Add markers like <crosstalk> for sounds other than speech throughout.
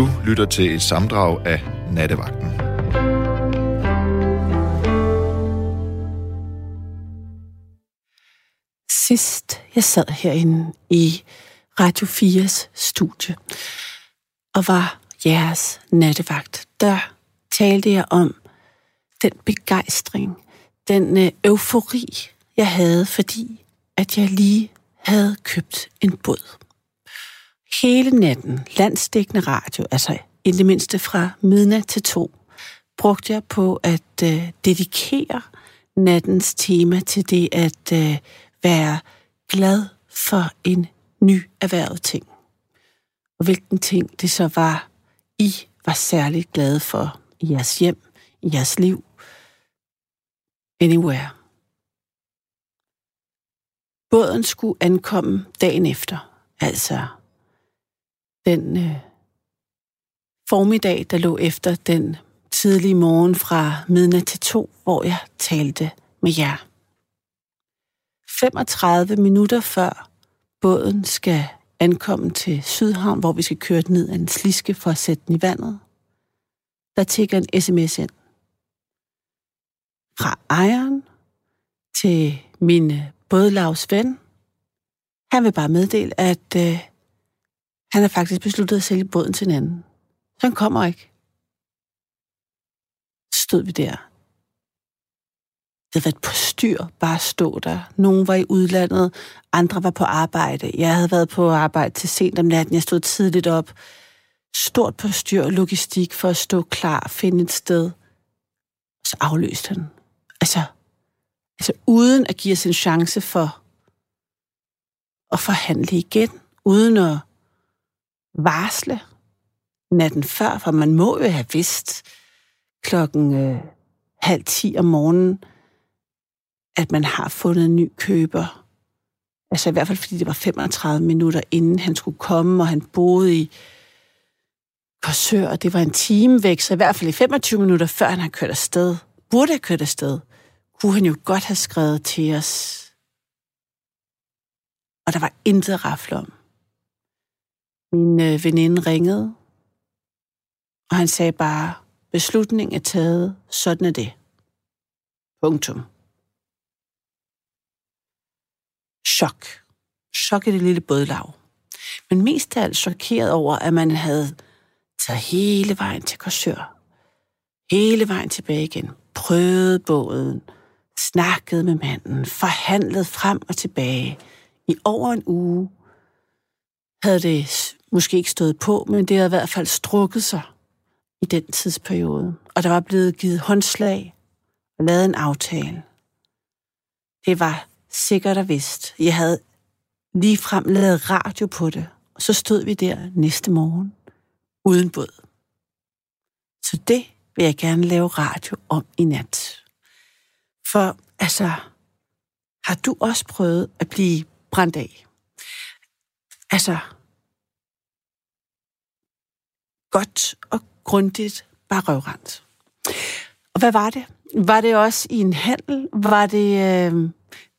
Du lytter til et samdrag af Nattevagten. Sidst jeg sad herinde i Radio 4's studie og var jeres nattevagt, der talte jeg om den begejstring, den øh, eufori, jeg havde, fordi at jeg lige havde købt en båd. Hele natten, landstækkende radio, altså i det mindste fra midnat til to, brugte jeg på at øh, dedikere nattens tema til det at øh, være glad for en ny erhvervet ting. Og hvilken ting det så var, I var særligt glade for i jeres hjem, i jeres liv, anywhere. Båden skulle ankomme dagen efter, altså den øh, formiddag, der lå efter den tidlige morgen fra midnat til to, hvor jeg talte med jer. 35 minutter før båden skal ankomme til Sydhavn, hvor vi skal køre den ned ad en sliske for at sætte den i vandet, der tigger en sms ind. Fra ejeren til min bådlavs ven. Han vil bare meddele, at øh, han har faktisk besluttet at sælge båden til en anden. Så han kommer ikke. Så stod vi der. Det havde været på styr bare at stå der. Nogle var i udlandet, andre var på arbejde. Jeg havde været på arbejde til sent om natten. Jeg stod tidligt op. Stort på styr og logistik for at stå klar, finde et sted. Så afløste han. Altså, altså uden at give os en chance for at forhandle igen, uden at varsle natten før, for man må jo have vidst klokken øh, halv ti om morgenen, at man har fundet en ny køber. Altså i hvert fald, fordi det var 35 minutter inden han skulle komme, og han boede i Korsør, og det var en time væk, så i hvert fald i 25 minutter før han har kørt afsted, burde have kørt afsted, kunne han jo godt have skrevet til os. Og der var intet rafle om. Min øh, veninde ringede, og han sagde bare, beslutningen er taget, sådan er det. Punktum. Chok. Chok i det lille bådlag. Men mest af alt chokeret over, at man havde taget hele vejen til Korsør. Hele vejen tilbage igen. Prøvet båden. Snakket med manden. Forhandlet frem og tilbage. I over en uge havde det måske ikke stået på, men det havde i hvert fald strukket sig i den tidsperiode. Og der var blevet givet håndslag og lavet en aftale. Det var sikkert og vist. Jeg havde lige frem lavet radio på det, og så stod vi der næste morgen uden båd. Så det vil jeg gerne lave radio om i nat. For altså, har du også prøvet at blive brændt af? Altså, godt og grundigt, bare røvrendt. Og hvad var det? Var det også i en handel? Var det øh,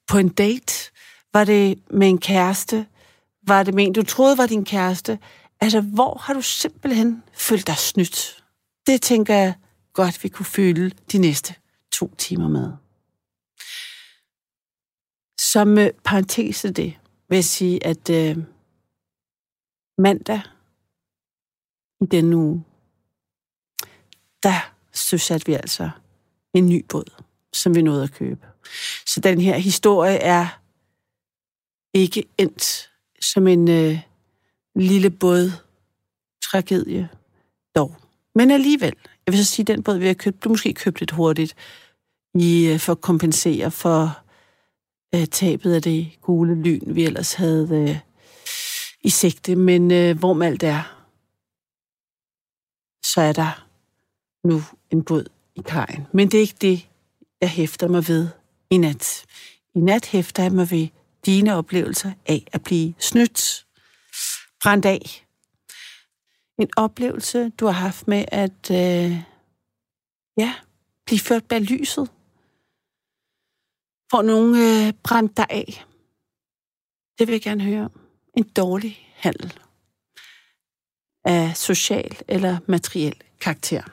på en date? Var det med en kæreste? Var det med en, du troede var din kæreste? Altså, hvor har du simpelthen følt dig snydt? Det tænker jeg godt, vi kunne fylde de næste to timer med. Som øh, parentese det, vil jeg sige, at øh, mandag i den uge, der søsatte vi altså en ny båd, som vi nåede at købe. Så den her historie er ikke endt som en øh, lille båd tragedie dog. Men alligevel, jeg vil så sige, at den båd, vi har købt, du måske købt lidt hurtigt i, øh, for at kompensere for øh, tabet af det gule lyn, vi ellers havde øh, i sigte. Men øh, hvor alt er, så er der nu en båd i kajen. Men det er ikke det, jeg hæfter mig ved i nat. I nat hæfter jeg mig ved dine oplevelser af at blive snydt, brændt af. En oplevelse, du har haft med at øh, ja, blive ført bag lyset. Får nogen øh, brændt dig af. Det vil jeg gerne høre om. En dårlig handel af social eller materiel karakter.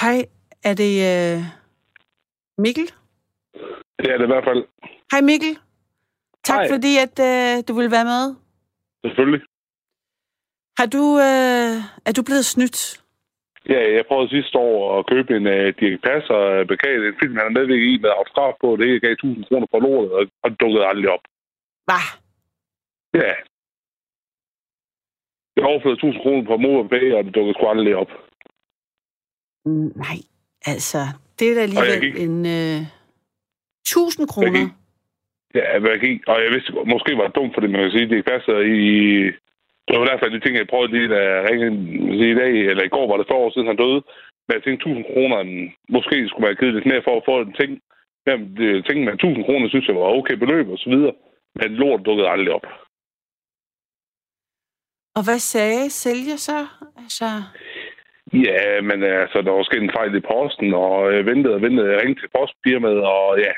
Hej, er det uh, Mikkel? Det er det i hvert fald. Hej Mikkel. Tak Hej. fordi, at uh, du vil være med. Selvfølgelig. Har du, uh, er du blevet snydt? Ja, jeg prøvede sidste år at købe en uh, Dirk Passer uh, begavet en film, han er medvirket i med autograf på. Det gav 1000 kroner for lortet, og, og det dukkede aldrig op. Hvad? Ja. Jeg overførte 1000 kroner på mor og det dukkede sgu aldrig op. Mm, Nej, altså, det er da alligevel gik- en uh, 1000 kroner. gik- Ja, jeg gik, og jeg vidste, måske var det dumt, fordi man kan sige, Dirk Passer i... Det var hvert fald de ting, jeg prøvede lige, da jeg ringede i dag, eller i går var det for år siden, han døde. Men jeg tænkte, 1000 kroner, måske skulle man have givet lidt mere for at få en ting. Jamen, det, tænkte, at 1000 kroner synes jeg var okay beløb og så videre. Men lort dukkede aldrig op. Og hvad sagde sælger så? Altså, Ja, men altså, der var sket en fejl i posten, og jeg ventede og ventede. Jeg ringte til postfirmaet, og ja,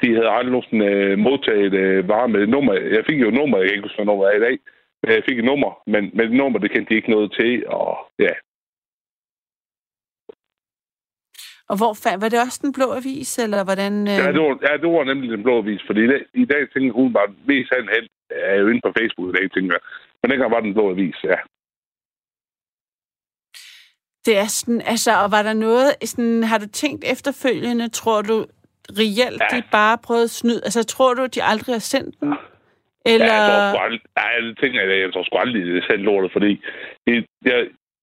de havde aldrig nogensinde øh, modtaget øh, varer med et nummer. Jeg fik jo et nummer, jeg kan ikke huske, hvad nummer er i dag. Men jeg fik et nummer, men, men det nummer, det kendte de ikke noget til, og ja. og hvor fandt, var det også den blå avis, eller hvordan? Øh... Ja, det var, ja, det var nemlig den blå avis, fordi i dag, i dag tænker hun bare, mest held er jo inde på Facebook i dag, tænker jeg. Men dengang var den blå avis, ja. Det er sådan, altså, og var der noget, sådan, har du tænkt efterfølgende, tror du reelt, Ja. de bare prøvede at snyde? Altså, tror du, de aldrig har sendt den? Eller... Ja, jeg tror aldrig, nej, det tænker jeg, jeg tror sgu aldrig, det er selv lortet, fordi det, jeg,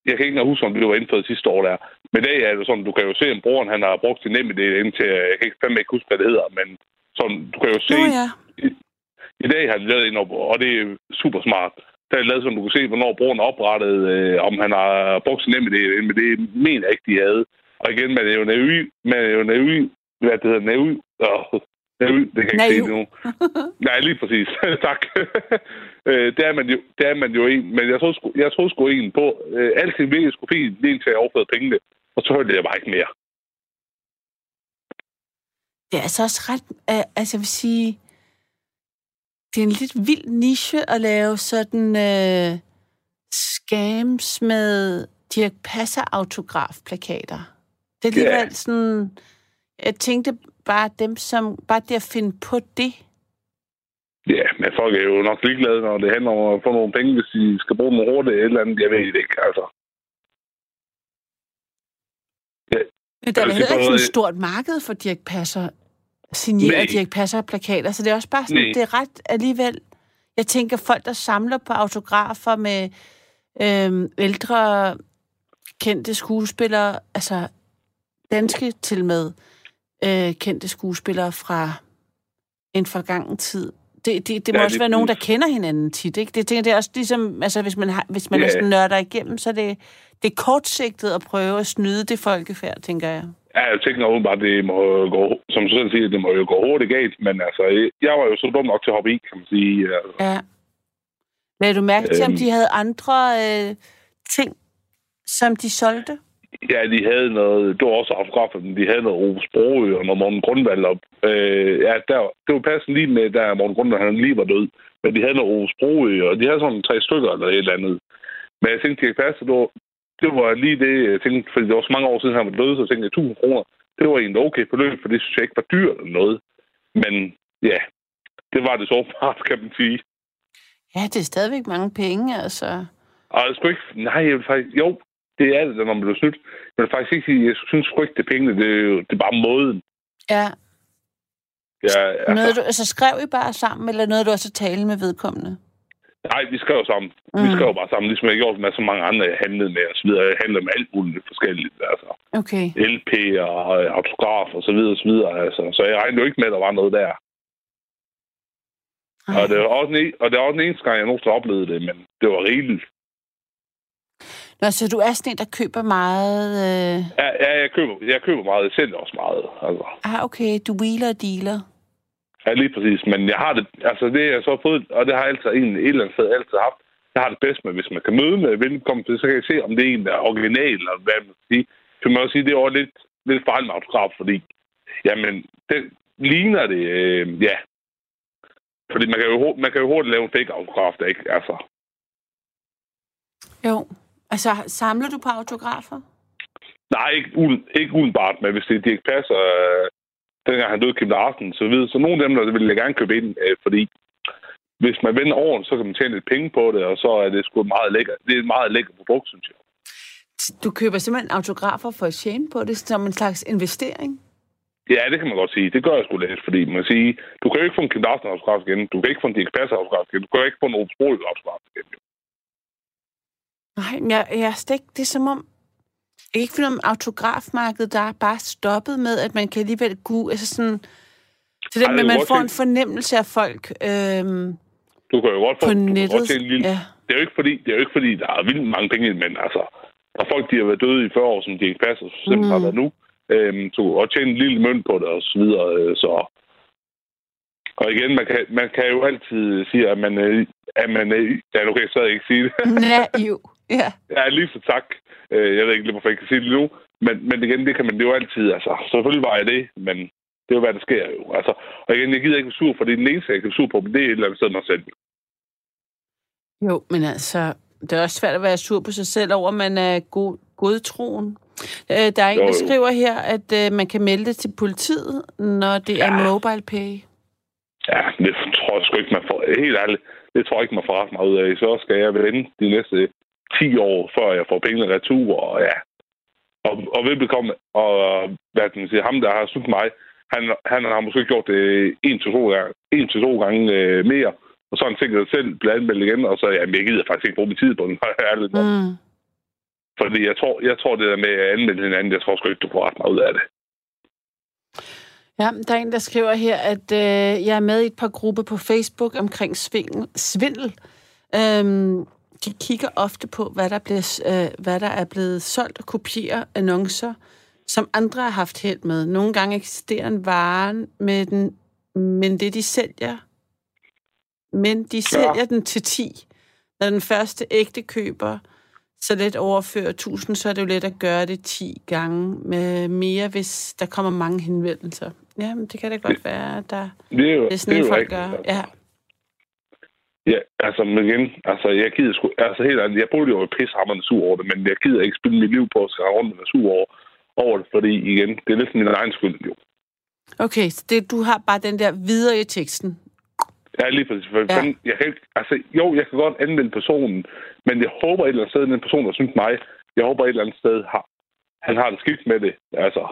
jeg kan ikke huske, om det var indført sidste år der. Men i dag er det sådan, du kan jo se, om broren han har brugt sin nemme idé indtil, jeg kan ikke, fandme ikke huske, hvad det hedder, men sådan, du kan jo se, Nå ja. i dag har de lavet en op, og det er super smart. Der er lavet, som du kan se, hvornår broren er oprettet, øh, om han har brugt sin nemme idé, men det mener jeg ikke, de havde. Og igen, man er jo naiv, man er jo naiv, hvad det hedder, naiv, øh, naiv, det kan jeg ikke se nu. Nej, lige præcis. <laughs> tak. Øh, det, er man jo, det er man jo en, men jeg troede, jeg troede sgu en på, øh, alting virkede sgu fint, lige indtil jeg overførte pengene, og så hørte jeg bare ikke mere. Det er altså også ret, øh, altså jeg vil sige, det er en lidt vild niche at lave sådan øh, scams med Dirk Passer autografplakater. Det er alligevel Ja. sådan, jeg tænkte bare dem som, bare det at finde på det. Ja, men folk er jo nok ligeglade, når det handler om at få nogle penge, hvis de skal bruge dem hurtigt eller et eller andet. Jeg ved det ikke, altså. Men der er heller ikke sådan et stort marked for Dirk Passer, signerede Nej. Dirk Passer plakater, så det er også bare sådan, Nej. det er ret alligevel, jeg tænker folk, der samler på autografer med øhm, ældre kendte skuespillere, altså danske til med øh, kendte skuespillere fra en forgangen tid. Det, det, det må Ja, også lige være nogen, der kender hinanden tit, ikke? Det, tænker, det er også ligesom, altså hvis man, har, hvis man Ja. sådan nørder igennem, så er det, det er kortsigtet at prøve at snyde det folkefærd, tænker jeg. Ja, jeg tænker åbenbart, det må gå, som du selv siger, det må jo gå hurtigt galt, men altså, jeg var jo så dum nok til at hoppe i, kan man sige. Altså. Ja. Lagde du mærke til, om Øhm. de havde andre øh, ting, som de solgte? Ja, de havde noget, det var også autografer, men de havde noget Ove Sprogø og noget Morten Grundvald op. Øh, ja, der, det var passende lige med, der Morten Grundvald han lige var død. Men de havde noget Ove Sprogø, og de havde sådan tre stykker eller et eller andet. Men jeg tænkte, det kan passe, det var, lige det, jeg tænkte, fordi det var så mange år siden, han var død, så tænkte jeg, 1000 kroner, det var egentlig okay beløb, for det synes jeg ikke var dyrt eller noget. Men ja, det var det så åbenbart, kan man sige. Ja, det er stadigvæk mange penge, altså. Og jeg skulle ikke... Nej, jeg vil faktisk... Jo, det er det, når man bliver snydt. Men jeg vil faktisk ikke sige, jeg synes sgu ikke, det er pengene. Det er, jo, det er bare måden. Ja. Ja, Altså. Noget, du, altså skrev I bare sammen, eller noget, du også tale med vedkommende? Nej, vi skrev sammen. Mm. Vi skrev bare sammen, ligesom jeg gjorde med så mange andre, jeg handlede med og så videre. Jeg handlede med alt muligt forskelligt. Altså, Okay. LP og øh, autograf og så videre og så videre. Altså. Så jeg regnede jo ikke med, at der var noget der. Og det, var også en, og det er også den eneste gang, jeg nogensinde oplevede det, men det var rigeligt. Nå, så du er sådan en, der køber meget... Øh... Ja, ja jeg, køber, jeg køber meget. Jeg sælger også meget. Altså. Ah, okay, du wheeler og dealer. Ja, lige præcis. Men jeg har det, altså det jeg så fået, og det har jeg altid en, et eller andet sted altid haft. Jeg har det bedst med, hvis man kan møde med velkommen, så kan jeg se, om det er en, der er original, eller hvad man skal sige. Så man også sige, det er også lidt, lidt fejl med autograf, fordi, jamen, det ligner det, øh, ja. Fordi man kan, jo, man kan jo hurtigt lave en fake autograf, der ikke, altså. Jo. Altså, samler du på autografer? Nej, ikke, uden, ikke udenbart, men hvis det ikke passer, øh, dengang han døde Kim Larsen, så videre. Så nogle af dem, der vil jeg gerne købe ind, øh, fordi hvis man vender åren, så kan man tjene lidt penge på det, og så er det sgu meget lækker. Det er et meget lækker produkt, synes jeg. Du køber simpelthen autografer for at tjene på det, som en slags investering? Ja, det kan man godt sige. Det gør jeg sgu lidt, fordi man siger, du kan jo ikke få en Kim Larsen autograf igen, du kan ikke få en Dirk Passer autograf igen, du kan jo ikke få en Obs autograf igen. Jo. Nej, men jeg, jeg er ikke, det er som om, jeg kan ikke finde om autografmarkedet, der er bare stoppet med, at man kan alligevel gå, altså sådan, så det det man kan får godt en fornemmelse af folk øhm, Du kan jo godt få på du kan nettet. godt en lille, Ja. det er jo ikke fordi, det er jo ikke fordi, der er vildt mange penge, men altså, der er folk, de har været døde i 40 år, som de ikke passer, for eksempel Mm. har været nu, øhm, så og tjene en lille mønt på det, og så videre, øh, så... Og igen, man kan, man kan jo altid sige, at man, øh, at man øh, ja, nu kan jeg ikke sige det. Naiv. Ja. ja, lige så tak. Øh, jeg ved ikke lige, hvorfor jeg kan sige det nu, men, men igen, det kan man det er jo altid, altså, selvfølgelig var jeg det, men det er jo, hvad der sker jo. Altså, og igen, jeg gider ikke være sur, for det er den eneste, jeg kan sur på, men det er et eller andet sted mig selv. Jo, men altså, det er også svært at være sur på sig selv over, man er god, godtroen. Øh, der er en, Jo, der skriver her, at øh, man kan melde det til politiet, når det er Ja. mobile pay. Ja, det tror jeg sgu ikke, man får. Helt ærligt, det tror jeg ikke, man får ret meget ud af. Så skal jeg vente de næste 10 år, før jeg får pengene retur, og ja. Og, og velbekomme, og hvad kan man sige, ham, der har snydt mig, han, han har måske gjort det en til to gange, en til to gange øh, mere, og så har han sikkert selv blevet anmeldt igen, og så, jamen, jeg gider faktisk ikke bruge min tid på den, <laughs> ærligt. Mm. Mm. Fordi jeg tror, jeg tror, det der med at anmelde hinanden, jeg tror sgu ikke, du får ret meget ud af det. Ja, der er en, der skriver her, at øh, jeg er med i et par grupper på Facebook omkring svindel. svindel. Øhm, de kigger ofte på, hvad der, bliver, øh, hvad der er blevet solgt og kopierer annoncer, som andre har haft held med. Nogle gange eksisterer en vare med den, men det de sælger, men de sælger ja. den til 10. Når den første ægte køber så let overfører 1000, så er det jo let at gøre det 10 gange med mere, hvis der kommer mange henvendelser. Ja, men det kan da godt være, der, Det er jo, det er sådan, det folk rigtigt, gør. altså. Ja. Ja, altså, men igen, altså, jeg gider sgu, altså helt ærligt, jeg burde jo være pissehammerende sur over det, men jeg gider ikke spille mit liv på at skræve rundt være sur over, over det, fordi igen, det er lidt min egen skyld, jo. Okay, så det, du har bare den der videre i teksten. Ja, lige præcis. For, Ja. jeg kan ikke, altså, jo, jeg kan godt anmelde personen, men jeg håber et eller andet sted, den person, der synes mig, jeg håber et eller andet sted, har, han har det skidt med det. Altså,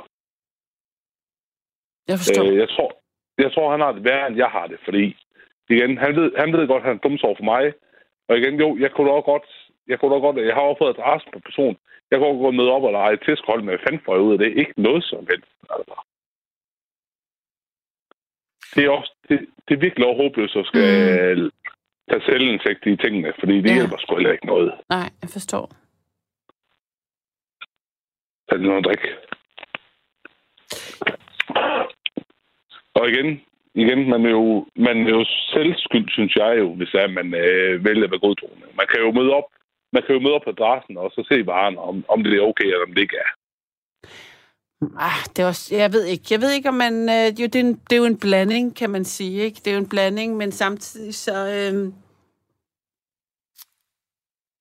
Jeg forstår. øh, jeg, tror, jeg tror, han har det værre, end jeg har det, fordi igen, han ved, han ved godt, at han er dumt over for mig. Og igen, jo, jeg kunne da godt, jeg kunne da godt, jeg har også fået adressen på personen. Jeg kunne gå med op og lege et testhold med, fanden ud af det? Ikke noget som helst. Altså. Det er også, det, det er virkelig også håbløst at skal mm. tage selvindsigt i tingene, fordi det Ja. hjælper sgu heller ikke noget. Nej, jeg forstår. Tag lige noget at drikke. Og igen, igen, man er jo, man er jo selvskyld, synes jeg jo, hvis er, man øh, vælger at være godtroende. Man kan jo møde op, man kan jo møde op på adressen og så se varen, om, om det er okay, eller om det ikke er. Ah, det er også, jeg ved ikke. Jeg ved ikke, om man... Øh, jo, det, er en, det er jo en blanding, kan man sige. Ikke? Det er jo en blanding, men samtidig så... Øh,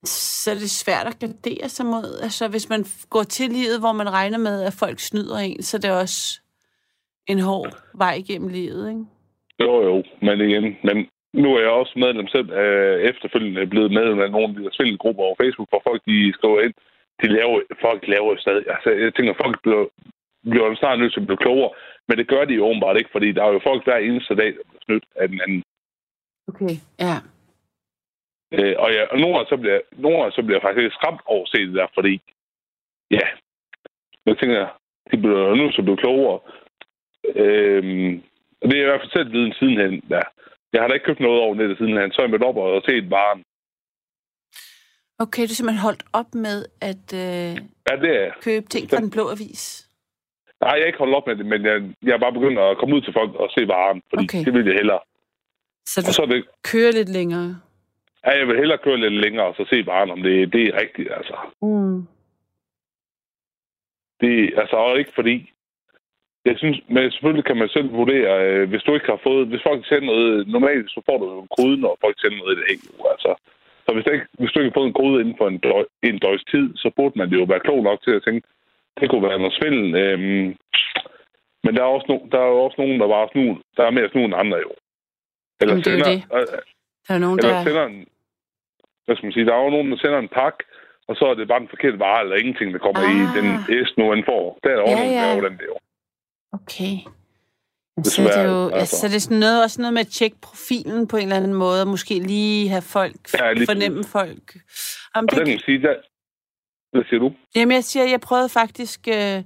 så er det svært at gardere sig mod. Altså, hvis man går til livet, hvor man regner med, at folk snyder en, så er det også en hård vej igennem livet, ikke? Jo, jo, men igen, men nu er jeg også medlem selv øh, efterfølgende blevet medlem af nogle af de der svindelgrupper over Facebook, hvor folk de skriver ind, de laver, folk laver jo stadig, altså jeg tænker, folk bliver, bliver snart nødt til at blive klogere, men det gør de jo åbenbart ikke, fordi der er jo folk hver eneste dag, der bliver snydt af den anden. Okay. Ja. Øh, og, ja, og nogle gange så bliver, nogle gange så bliver jeg faktisk skræmt over at se det der, fordi, ja, jeg tænker, de bliver nødt til at blive klogere. Øhm, og det er i hvert fald selv viden sidenhen. Ja. Jeg har da ikke købt noget over nettet sidenhen, så er jeg mødt op og set varen. Okay, du er simpelthen holdt op med at øh, Ja, det er købe ting fra den blå avis. Nej, jeg er ikke holdt op med det, men jeg, jeg er bare begyndt at komme ud til folk og se varen, fordi Okay. det vil jeg hellere. Så du Og så det, kører lidt længere. ja, jeg vil hellere køre lidt længere og så se varen, om det, det er rigtigt, altså. Mm. Det er altså ikke fordi... Jeg synes, men selvfølgelig kan man selv vurdere, øh, hvis du ikke har fået... Hvis folk sender noget... Normalt så får du jo en kode, når folk sender noget i det jo, Altså, Så hvis, ikke, hvis du ikke har fået en kode inden for en, døg, en døjs tid, så burde man jo være klog nok til at tænke, det kunne være noget svindel. Øhm, men der er, også no, der er jo også nogen, der var snu, der er mere snu end andre jo. Eller Jamen, det er sender, det. Øh, der er nogen, eller der... sender en, hvad skal man sige, der er jo nogen, der sender en pakke, og så er det bare en forkert vare, eller ingenting, der kommer ah. i den S, nu får. Der er der ja, også ja. nogen, der er den der. Okay. Så det, er jo, altså. så det er sådan noget, også noget med at tjekke profilen på en eller anden måde, og måske lige have folk, ja, lige fornemme folk. Om det, kan sige, der... Hvad siger du? Jamen, jeg siger, jeg prøvede faktisk øh,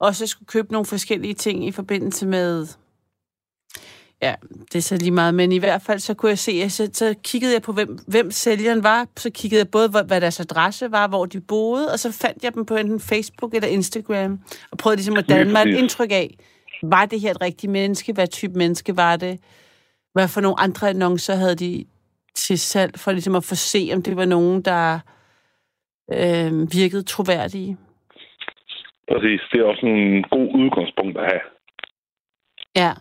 også at skulle købe nogle forskellige ting i forbindelse med Ja, det er så lige meget, men i hvert fald så kunne jeg se, så, så kiggede jeg på, hvem, hvem sælgeren var, så kiggede jeg både, hvad deres adresse var, hvor de boede, og så fandt jeg dem på enten Facebook eller Instagram, og prøvede ligesom at danne mig et indtryk af, var det her et rigtigt menneske, hvad type menneske var det, hvad for nogle andre annoncer havde de til salg, for ligesom at få se, om det var nogen, der øh, virkede troværdige. Præcis, det er også en god udgangspunkt at have. Ja,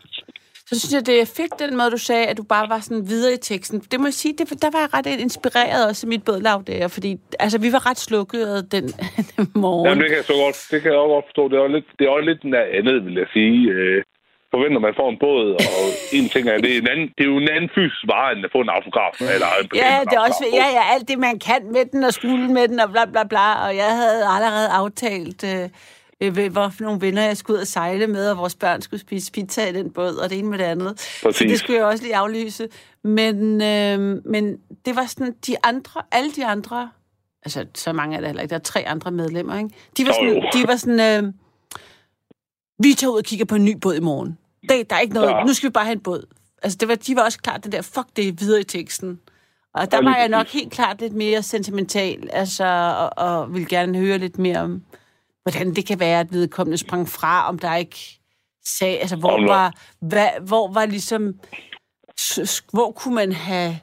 så synes jeg, det er fedt, den måde, du sagde, at du bare var sådan videre i teksten. Det må jeg sige, det, der var jeg ret inspireret også i mit bødlav der, fordi altså, vi var ret slukkede den, <laughs> den morgen. Jamen, det kan jeg så godt, det kan jeg også godt forstå. Det er lidt, det er også lidt andet, vil jeg sige. Øh, forventer, man får en båd, og <laughs> en ting er, det er, en anden, det er jo en anden fysisk vare, end at få en autograf. Eller en ja, det er også, ja, ja, alt det, man kan med den, og skulle med den, og bla bla bla. Og jeg havde allerede aftalt... Øh, øh, hvor for nogle venner jeg skulle ud og sejle med, og vores børn skulle spise pizza i den båd, og det ene med det andet. Præcis. Så det skulle jeg også lige aflyse. Men, øh, men det var sådan, de andre, alle de andre, altså så mange er der heller ikke, der er tre andre medlemmer, ikke? De var sådan, de var sådan øh, vi tager ud og kigger på en ny båd i morgen. Det, der er ikke noget, ja. nu skal vi bare have en båd. Altså, det var, de var også klart det der, fuck det er videre i teksten. Og der var jeg nok helt klart lidt mere sentimental, altså, og, og ville gerne høre lidt mere om, hvordan det kan være, at vedkommende sprang fra, om der ikke sagde, altså hvor var, hvad, hvor var ligesom, hvor kunne man have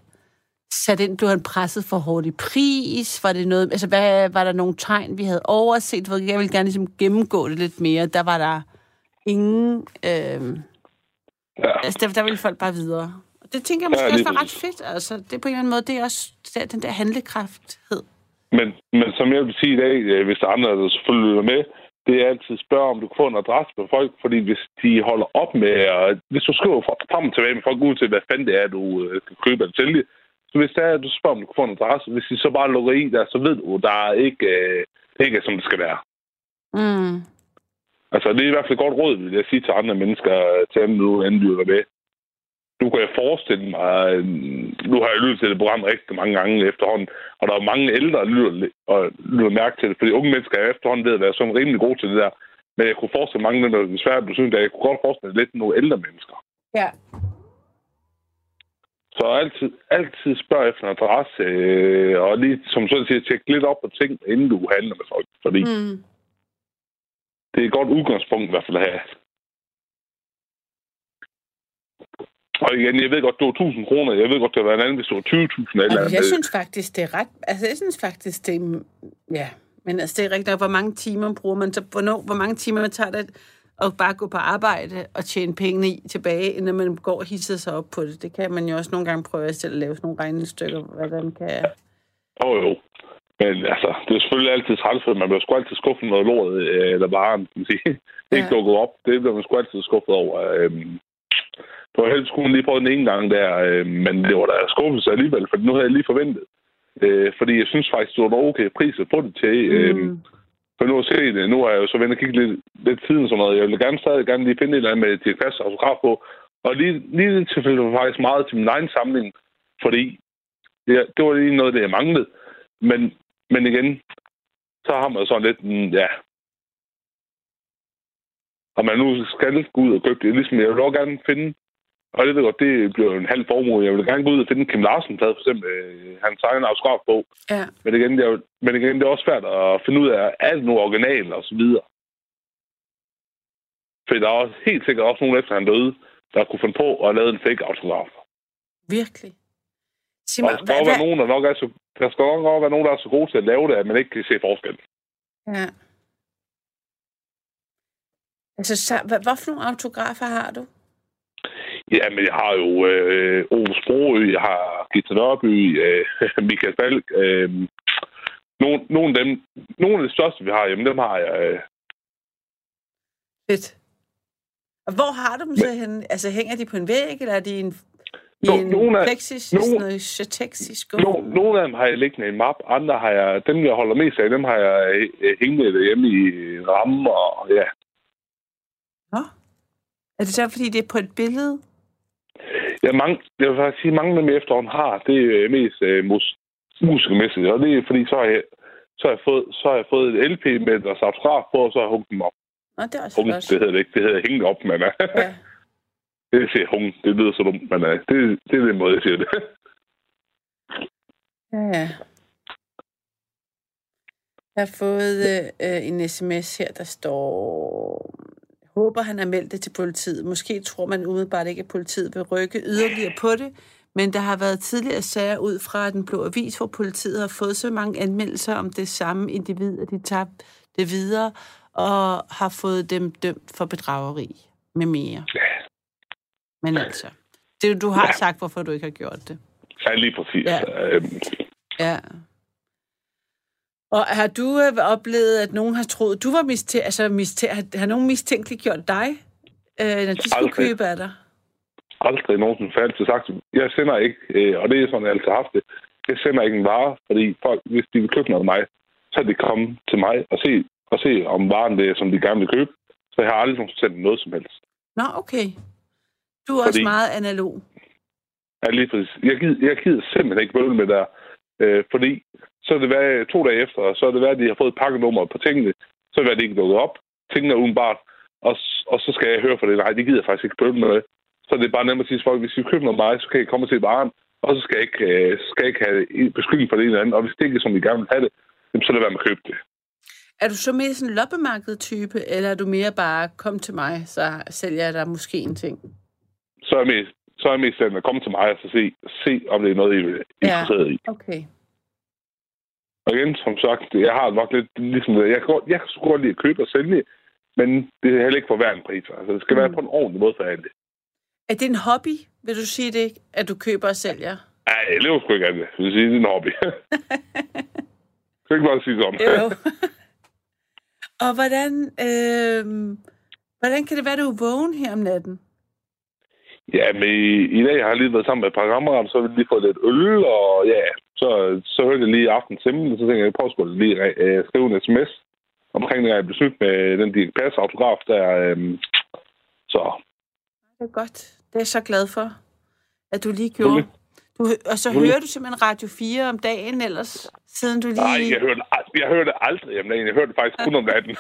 sat ind, blev han presset for hårdt i pris? Var det noget, altså hvad, var der nogle tegn, vi havde overset? Jeg vil gerne ligesom gennemgå det lidt mere. Der var der ingen, øh, ja. altså der, der ville folk bare videre. Det tænker jeg måske ja, også var ret fedt, altså det på en eller anden måde, det er også den der handlekrafthed. Men, men som jeg vil sige i dag, øh, hvis der er andre, der selvfølgelig lytter med, det er altid at spørge, om du kan få en adresse på folk, fordi hvis de holder op med, at, hvis du skriver frem og tilbage med folk ud til, hvad fanden det er, du øh, kan købe eller sælge, så hvis det er, at du spørger, om du kan få en adresse, hvis de så bare lukker i der, så ved du, der er ikke, øh, ikke er, som det skal være. Mm. Altså, det er i hvert fald et godt råd, vil jeg sige til andre mennesker, til dem, du endelig med nu kan jeg forestille mig, nu har jeg lyttet til det program rigtig mange gange efterhånden, og der er mange ældre, der lytter, og lytter mærke til det, fordi unge mennesker er efterhånden ved at være sådan rimelig gode til det der. Men jeg kunne forestille mange af dem, der er svært synes, at jeg kunne godt forestille lidt nogle ældre mennesker. Ja. Så altid, altid spørg efter en adresse, øh, og lige, som sådan siger, tjek lidt op på ting, inden du handler med folk. Fordi mm. det er et godt udgangspunkt i hvert fald at have. Og igen, jeg ved godt, det var 1000 kroner. Jeg ved godt, det var en anden, hvis det var 20.000 eller altså, Jeg synes faktisk, det er ret... Altså, jeg synes faktisk, det er... Ja, men altså, det er rigtigt hvor mange timer bruger man så... Hvornår, hvor mange timer man tager det at bare gå på arbejde og tjene penge i tilbage, inden man går og hisser sig op på det. Det kan man jo også nogle gange prøve at selv at lave sådan nogle regnestykker, hvordan kan... Åh oh, jo. Men altså, det er selvfølgelig altid træls, for man bliver sgu altid skuffet noget lort, øh, eller bare, kan man sige, <laughs> ikke ja. dukket op. Det bliver man sgu altid skuffet over. Øhm, på skulle lige prøve den ene gang der, øh, men det var da skuffelse alligevel, for nu havde jeg lige forventet. Øh, fordi jeg synes faktisk, det var okay pris at få det til. Øh, mm. For nu at se det, nu har jeg jo så vendt og kigget lidt, lidt tiden og sådan noget. Jeg vil gerne stadig gerne lige finde et eller andet med til fast autograf på. Og lige, lige tilfælde var faktisk meget til min egen samling, fordi det, det var lige noget, det jeg manglede. Men, men igen, så har man sådan lidt, ja, og man nu skal gå ud og købe det. Ligesom jeg vil også gerne finde og det godt, det bliver en halv formue. Jeg vil gerne gå ud og finde Kim Larsen, for eksempel øh, hans egen på. Ja. Men, igen, det er, men igen, det er også svært at finde ud af, alt nu original og så videre. For der er også, helt sikkert også nogen efter han døde, der kunne finde på at lave en fake autograf. Virkelig? Sig mig, der, skal hvad, være nogen, der, nok er så, der skal nok være nogen, der er så gode til at lave det, at man ikke kan se forskel. Ja. Altså, så, hvad, hvad for nogle autografer har du? Ja, men jeg har jo øh, Ove Sprogø, jeg har Gita Nørby, øh, <laughs> Michael Falk. Øh, nogle, nogle, af dem, nogle af de største, vi har hjemme, dem har jeg. Øh. Fedt. Og hvor har du dem så henne? Altså, hænger de på en væg, eller er de en, i en nogle af- plexis, nogle- sådan noget? No, nogle af dem har jeg liggende i en map, andre har jeg, dem jeg holder mest af, dem har jeg øh, hængende derhjemme i en ramme, og ja. Nå. Er det så, fordi det er på et billede? ja mange, jeg vil faktisk sige, mange af dem jeg efterhånden har, det er øh, mest øh, mus, musikermæssigt, og det er fordi, så har jeg, så har jeg fået, så har jeg fået et LP med et autograf på, og så har jeg hugget dem op. Nå, det er også Hung, flot. det hedder det ikke, det hedder hængt op, men øh, Ja. <laughs> det siger hung, det lyder så dumt, men øh, det, det er den måde, jeg siger det. <laughs> Ja, ja. Jeg har fået øh, en sms her, der står... Håber, han har meldt det til politiet. Måske tror man umiddelbart ikke, at politiet vil rykke yderligere på det, men der har været tidligere sager ud fra den blå avis, hvor politiet har fået så mange anmeldelser om det samme individ, at de tager det videre og har fået dem dømt for bedrageri med mere. Men altså, det, du har Ja. sagt, hvorfor du ikke har gjort det. Ja, lige præcis. Ja. Ja. Øhm, Ja. Og har du øh, oplevet, at nogen har troet, du var mistænkt, altså mistænkt, har, har nogen mistænkeliggjort dig, øh, når de skulle købe af dig? aldrig nogensinde for altid sagt, jeg sender ikke, øh, og det er sådan, jeg altid har haft det, jeg sender ikke en vare, fordi folk, hvis de vil købe noget af mig, så er de komme til mig og se, og se om varen det er, som de gerne vil købe. Så jeg har aldrig nogensinde sendt noget som helst. Nå, okay. Du er også Fordi- meget analog. Ja, lige præcis. Jeg gider, jeg gider simpelthen ikke bøvle med der, øh, fordi så er det været to dage efter, og så er det været, at de har fået pakkenummer på tingene, så er det været, at de ikke dukket op. Tingene er udenbart, og, og så skal jeg høre for det. Nej, det gider jeg faktisk ikke bøvle med. Så det er bare nemt at sige til folk, hvis I køber noget mig, så kan I komme og se varen, og så skal jeg ikke, øh, skal jeg ikke have beskyldning for det ene eller andet. Og hvis det ikke er, som I gerne vil have det, så lad være med at købe det. Er du så mere sådan en loppemarked-type, eller er du mere bare, kom til mig, så sælger jeg dig måske en ting? Så er jeg mest, så er jeg mest at komme til mig og så se, se om det er noget, I er interesseret i. Okay. Og igen, som sagt, jeg har nok lidt ligesom det. Jeg kan, godt, jeg kan sgu godt lide at købe og sælge, men det er heller ikke for hver en pris. Altså, det skal mm. være på en ordentlig måde for alle. Er det en hobby, vil du sige det, at du køber og sælger? Nej, jeg lever sgu ikke af det. Jeg vil sige, det er en hobby. <laughs> kan ikke bare sige sådan. Jo. <laughs> og hvordan, øh, hvordan kan det være, du er vågen her om natten? ja, men i, i dag har jeg lige været sammen med et par kammerater, så har vi lige fået lidt øl, og ja, så, så hørte jeg lige aftens himmel, så tænkte jeg, jeg prøver sgu lige at øh, skrive en sms omkring, at jeg blev snydt med den Dirk Pass-autograf der. Øh, så Det er godt. Det er jeg så glad for, at du lige gjorde. Du, og så hører du simpelthen Radio 4 om dagen ellers, siden du lige... Nej, jeg hørte, jeg hørte aldrig om dagen. Jeg hørte faktisk kun om natten.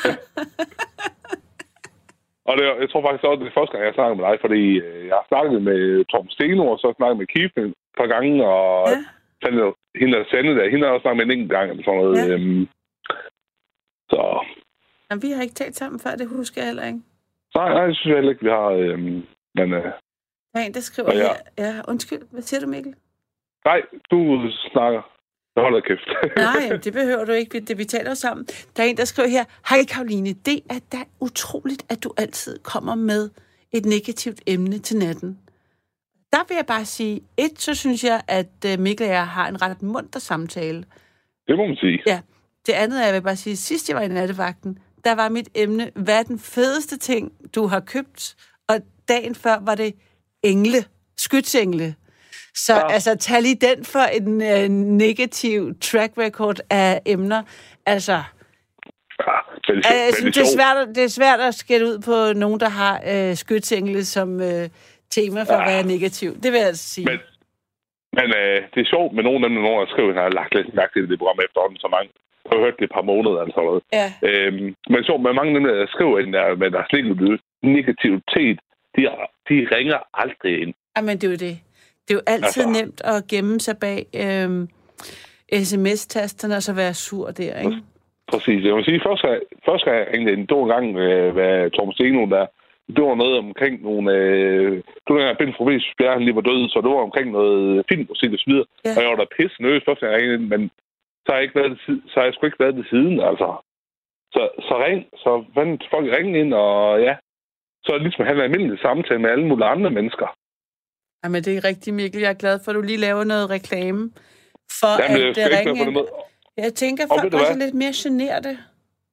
<laughs> og det, jeg tror faktisk også, det er første gang, jeg snakker med dig, fordi øh, jeg har snakket med Tom Steno, og så har jeg snakket med Keith et par gange, og Ja. ja. Hende der Sande der, hende har jeg også snakket med en enkelt gang, eller sådan noget. Ja. Øhm, så Jamen, vi har ikke talt sammen før, det husker jeg heller ikke. nej, nej, det synes jeg heller ikke, vi har. Øhm, men øh, Der er en, der skriver ja. her... Ja, undskyld, hvad siger du, Mikkel? nej, du snakker. Jeg holder kæft. <laughs> Nej, det behøver du ikke. Det, vi taler sammen. Der er en, der skriver her, Hej Karoline, det er da utroligt, at du altid kommer med et negativt emne til natten. Der vil jeg bare sige, et, så synes jeg, at øh, Mikkel og jeg har en ret munter samtale. det må man sige. Ja, det andet er, jeg vil bare sige, sidst jeg var i nattevagten, der var mit emne, hvad er den fedeste ting, du har købt? Og dagen før var det engle, skytsengle. Så ja. Altså, tag lige den for en øh, negativ track record af emner. Altså, Ja, det, øh, er men synes, det er svært, at- det er svært at skætte ud på nogen, der har øh, skytsengle som øh, tema for at Ja. være negativ. Det vil jeg altså sige. Men, men øh, det er sjovt med nogle af dem, når jeg skriver, jeg har lagt lidt mærke til det program efterhånden så mange. Jeg har hørt det et par måneder eller sådan noget. Ja. Øhm, men sjovt med mange af dem, der skriver ind der med deres negativ- negativitet, de, de ringer aldrig ind. Jamen, det er jo det. Det er jo altid Altså. nemt at gemme sig bag øhm, sms-tasterne og så være sur der, ikke? Præcis. Jeg vil sige, første gang, første gang jeg ringede ind, det var en gang øh, med Torben Steno, der det var noget omkring nogle... Øh, det var dengang, Ben Frovis Bjerre, han lige var død, så det var omkring noget filmmusik og så videre. Ja. Og jeg var da pisse nervøs første gang jeg ringede ind, men så har jeg, ikke været det, så har jeg sgu ikke været det siden, altså. Så, så ring, så fandt folk ringe ind, og ja, så er det ligesom at have en almindelig samtale med alle mulige andre mennesker. Jamen, det er rigtigt, Mikkel. Jeg er glad for, at du lige laver noget reklame for Jamen, at ringe ind. Jeg tænker, ved folk du er lidt mere generte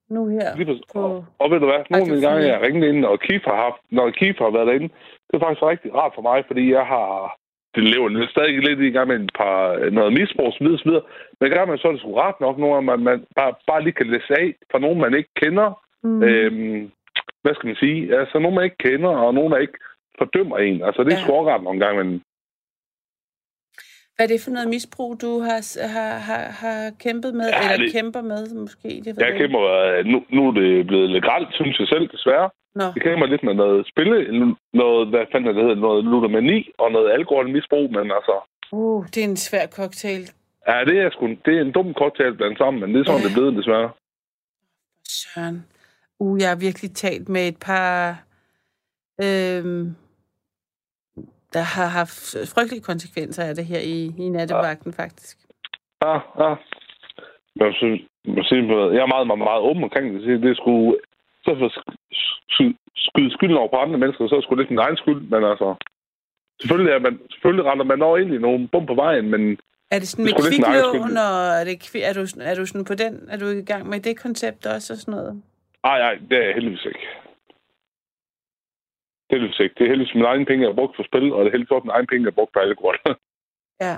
nu her. Lige præcis. På... Og, og ved du hvad, nogle af de gange, 4. jeg ringede ind, og Kif har haft, når Kif har været derinde, det er faktisk rigtig rart for mig, fordi jeg har, det lever lidt stadig lidt i gang med et par, noget misbrug, så videre, så videre. Men gør man så er det sgu rart nok, gange, man, man bare, bare lige kan læse af fra nogen, man ikke kender. Mm. Øhm, hvad skal man sige? Altså, nogen, man ikke kender, og nogen, der ikke fordømmer en. Altså, det er Ja. sgu rart nogle gange, men Hvad er det for noget misbrug, du har, har, har, har kæmpet med, Ja, eller det- kæmper med, måske? Det jeg ikke. kæmper, øh, nu, nu er det blevet legalt, synes jeg selv, desværre. Nå, Jeg kæmper lidt med noget spille, noget, hvad fanden det hedder, noget ludomani og noget alkoholmisbrug, men altså, uh, det er en svær cocktail. ja, det er sgu, det er en dum cocktail blandt sammen, men det er sådan, Ja. det er blevet, desværre. Søren. Uh, jeg har virkelig talt med et par, øhm, der har haft frygtelige konsekvenser af det her i, i nattevagten, faktisk. Ja, ja. Jeg synes, jeg, jeg er meget, meget, meget åben omkring det. Det sgu, så for skyde skylden over på andre mennesker, så er det sgu lidt min egen skyld, men altså, selvfølgelig, er man, selvfølgelig render man over ind i nogle bum på vejen, men Er det sådan Det med kviklån, og er, det, er, du, er du sådan på den, er du i gang med det koncept også og sådan noget? nej, nej, det er jeg heldigvis ikke. Heldigvis ikke. Det er heldigvis mine egne penge, jeg har brugt for spil, og det er heldigvis også mine egne penge, jeg har brugt på alkohol. Ja.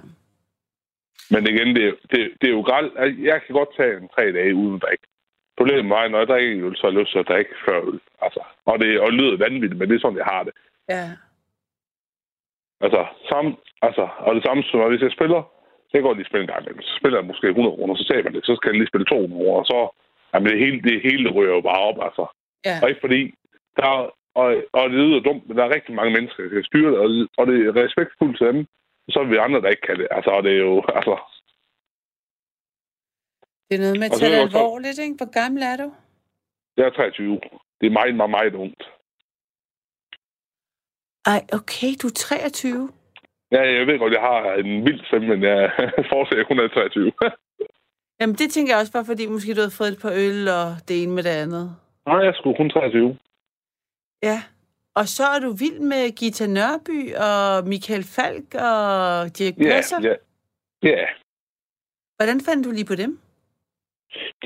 Men igen, det, er- det, det er jo grælt. Altså, Jeg kan godt tage en tre dage uden at drikke. Problemet med mig, når jeg drikker øl, så har jeg lyst til at drikke før øl. Altså, og, det, og det lyder vanvittigt, men det er sådan, jeg har det. Ja. Altså, samme, altså, og det samme som, når hvis jeg spiller, så jeg godt lige spille en gang imellem. Så spiller jeg måske 100 kroner, så taber det. Så skal jeg lige spille 200 kroner, og så... Jamen, det hele, det hele ryger jo bare op, altså. Ja. Og ikke fordi... Der er, og, og det lyder dumt, men der er rigtig mange mennesker, der kan styre det, og, og det er respektfuldt til dem. Så er vi andre, der ikke kan det. Altså, og det er jo... Altså, Det er noget med at tage det alvorligt, ikke? Hvor gammel er du? jeg er 23. Det er meget, meget, meget ungt. Ej, okay, du er 23. Ja, jeg ved godt, jeg har en vild stemme, men jeg <laughs> fortsætter kun er 23. Jamen, det tænker jeg også bare, fordi måske du har fået et par øl og det ene med det andet. Nej, jeg sgu kun 23. Ja. Og så er du vild med Gita Nørby og Michael Falk og Dirk Ja, Passer. ja. Ja, Hvordan fandt du lige på dem?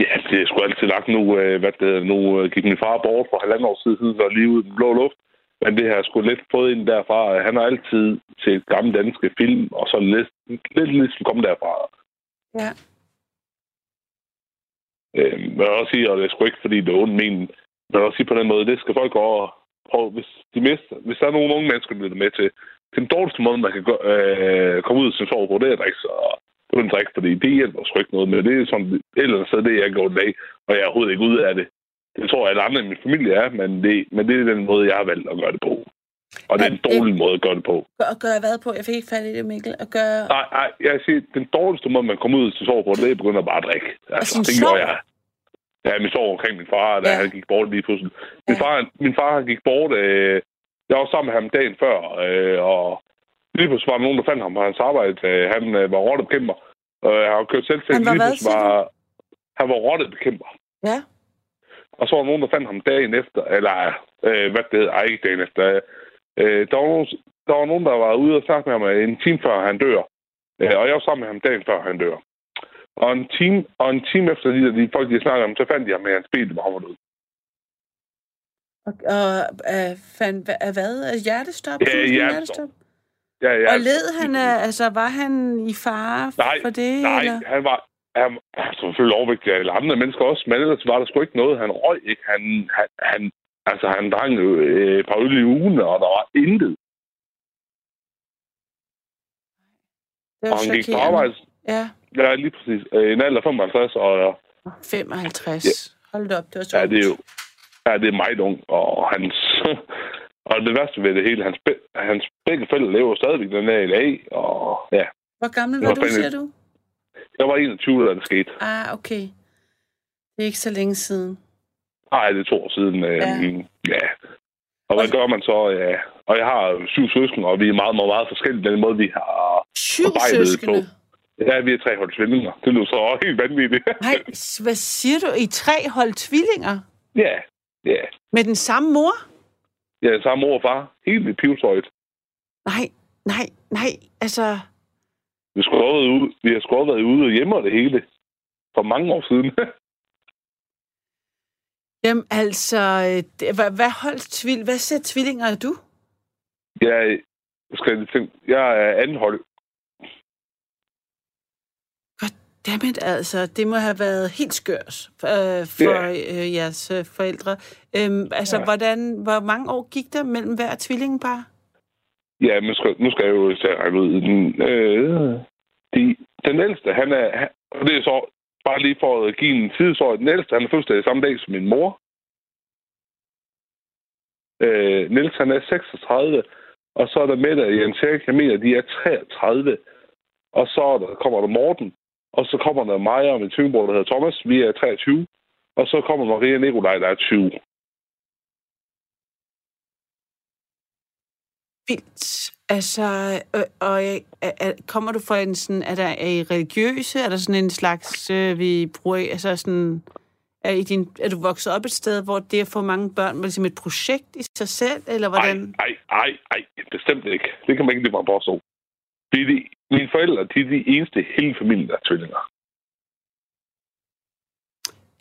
ja, det er sgu altid lagt nu. øh, Hvad det, nu øh, gik min far bort for halvandet år siden, så lige ud i den blå luft. Men det har jeg sgu lidt fået ind derfra. Han har altid til gamle danske film, og så lidt, lidt ligesom kom derfra. Ja. Øh, men også sige, og det er sgu ikke, fordi det er ondt men men også sige på den måde, det skal folk gå og. Hvis, de mister, hvis der er nogle unge mennesker, der med til, den dårligste måde, man kan gå, øh, komme ud af sin sorg på, det er at drikke sig. Uden at drikke, fordi det hjælper sgu ikke noget med. Det er sådan et eller andet sted, det jeg går i dag, og jeg er overhovedet ikke ud af det. Det tror jeg, alle andre i min familie er, men det, men det er den måde, jeg har valgt at gøre det på. Og det er en dårlig måde at gøre det på. Og gør jeg hvad på? Jeg fik ikke fat i det, Mikkel. Og gør... Nej, nej, jeg siger, den dårligste måde, man kommer ud sin sorg på, det er at begynde at bare drikke. Altså, sin det sorg? jeg. Ja, min sorg omkring min far, da Ja. han gik bort lige pludselig. Min, Ja. far, min far, han gik bort, øh, jeg var sammen med ham dagen før, øh, og lige pludselig var der nogen, der fandt ham på hans arbejde. Øh, han øh, var rottebekæmper, og jeg har kørt selv til, Han var hvad, var, han var rottebekæmper. Ja. Og så var der nogen, der fandt ham dagen efter, eller øh, hvad det hedder, ej, ikke dagen efter. Øh, der, var nogen, der var nogen, der var ude og snakke med ham øh, en time før han dør. Øh, og jeg var sammen med ham dagen før han dør. Og en time, og en time efter de, der, de folk, de snakkede om, så fandt de ham med hans han var død. Og, og uh, fandt, af hvad? Er hjertestop? Ja, hjertestop. Ja, ja, Og led han, af- altså var han i fare Nej, for det? Nej, eller? han var, han, var selvfølgelig overvægtig af alle andre mennesker også, men ellers var der sgu ikke noget. Han røg ikke. Han, han, han, altså, han drak jo øh, et par øl i ugen, og der var intet. Det Og var han gik på arbejde. Ja, Ja, lige præcis. Øh, En alder af 55, og 55. Ja. Hold da op, det var så ja, det er jo ja, det er meget ung, og hans... <laughs> og det værste ved det hele, hans, be, hans begge forældre lever stadigvæk den der i LA, og ja, Hvor gammel var var du, siger du? jeg var 21, da det skete. Ah, okay. Det er ikke så længe siden. Nej, det er to år siden. Øh, Ja. ja. ja. Og hvad gør man så? Ja. Og jeg har syv søskende, og vi er meget, meget, meget forskellige den måde, vi har Syv arbejdet søskende. på. Ja, vi er tre hold tvillinger. Det lyder så også helt vanvittigt. <laughs> Nej, hvad siger du? I tre hold tvillinger? ja, ja. Med den samme mor? Ja, samme mor og far. Helt i pivsøjet. Nej, nej, nej, altså... Vi, været ude, vi har have været ude og hjemme og det hele. For mange år siden. <laughs> Jamen altså, hvad, hvad holdt tvil? Hvad ser tvillinger er du? jeg, skal tænke, jeg er anden hold. Dammit, altså, det må have været helt skørt øh, for øh, jeres øh, forældre. Øhm, altså, Ja. hvordan, hvor mange år gik der mellem hver tvillingepar? Ja, nu skal, nu skal jeg jo at regne ud. Den, øh, de, den ældste, han er... Han, og det er så bare lige for at give en tidsår. Den ældste, han er fødselsdag samme dag som min mor. Øh, Niels, han er 36. Og så er der Mette og Jens Erik, jeg mener, de er 33. Og så er der, kommer der Morten. Og så kommer der mig og min tvivlbror, der hedder Thomas. Vi er 23. Og så kommer Maria Nikolaj, der er 20. Vildt. Altså, øh, og øh, er, er, kommer du fra en sådan, er der er I religiøse? Er der sådan en slags, øh, vi bruger, altså sådan, er, i din, er du vokset op et sted, hvor det at få mange børn var ligesom et projekt i sig selv, eller hvordan? nej, nej, nej, bestemt ikke. Det kan man ikke lige bare påstå. De er de, mine forældre, de er de eneste i hele familien, der er tvillinger.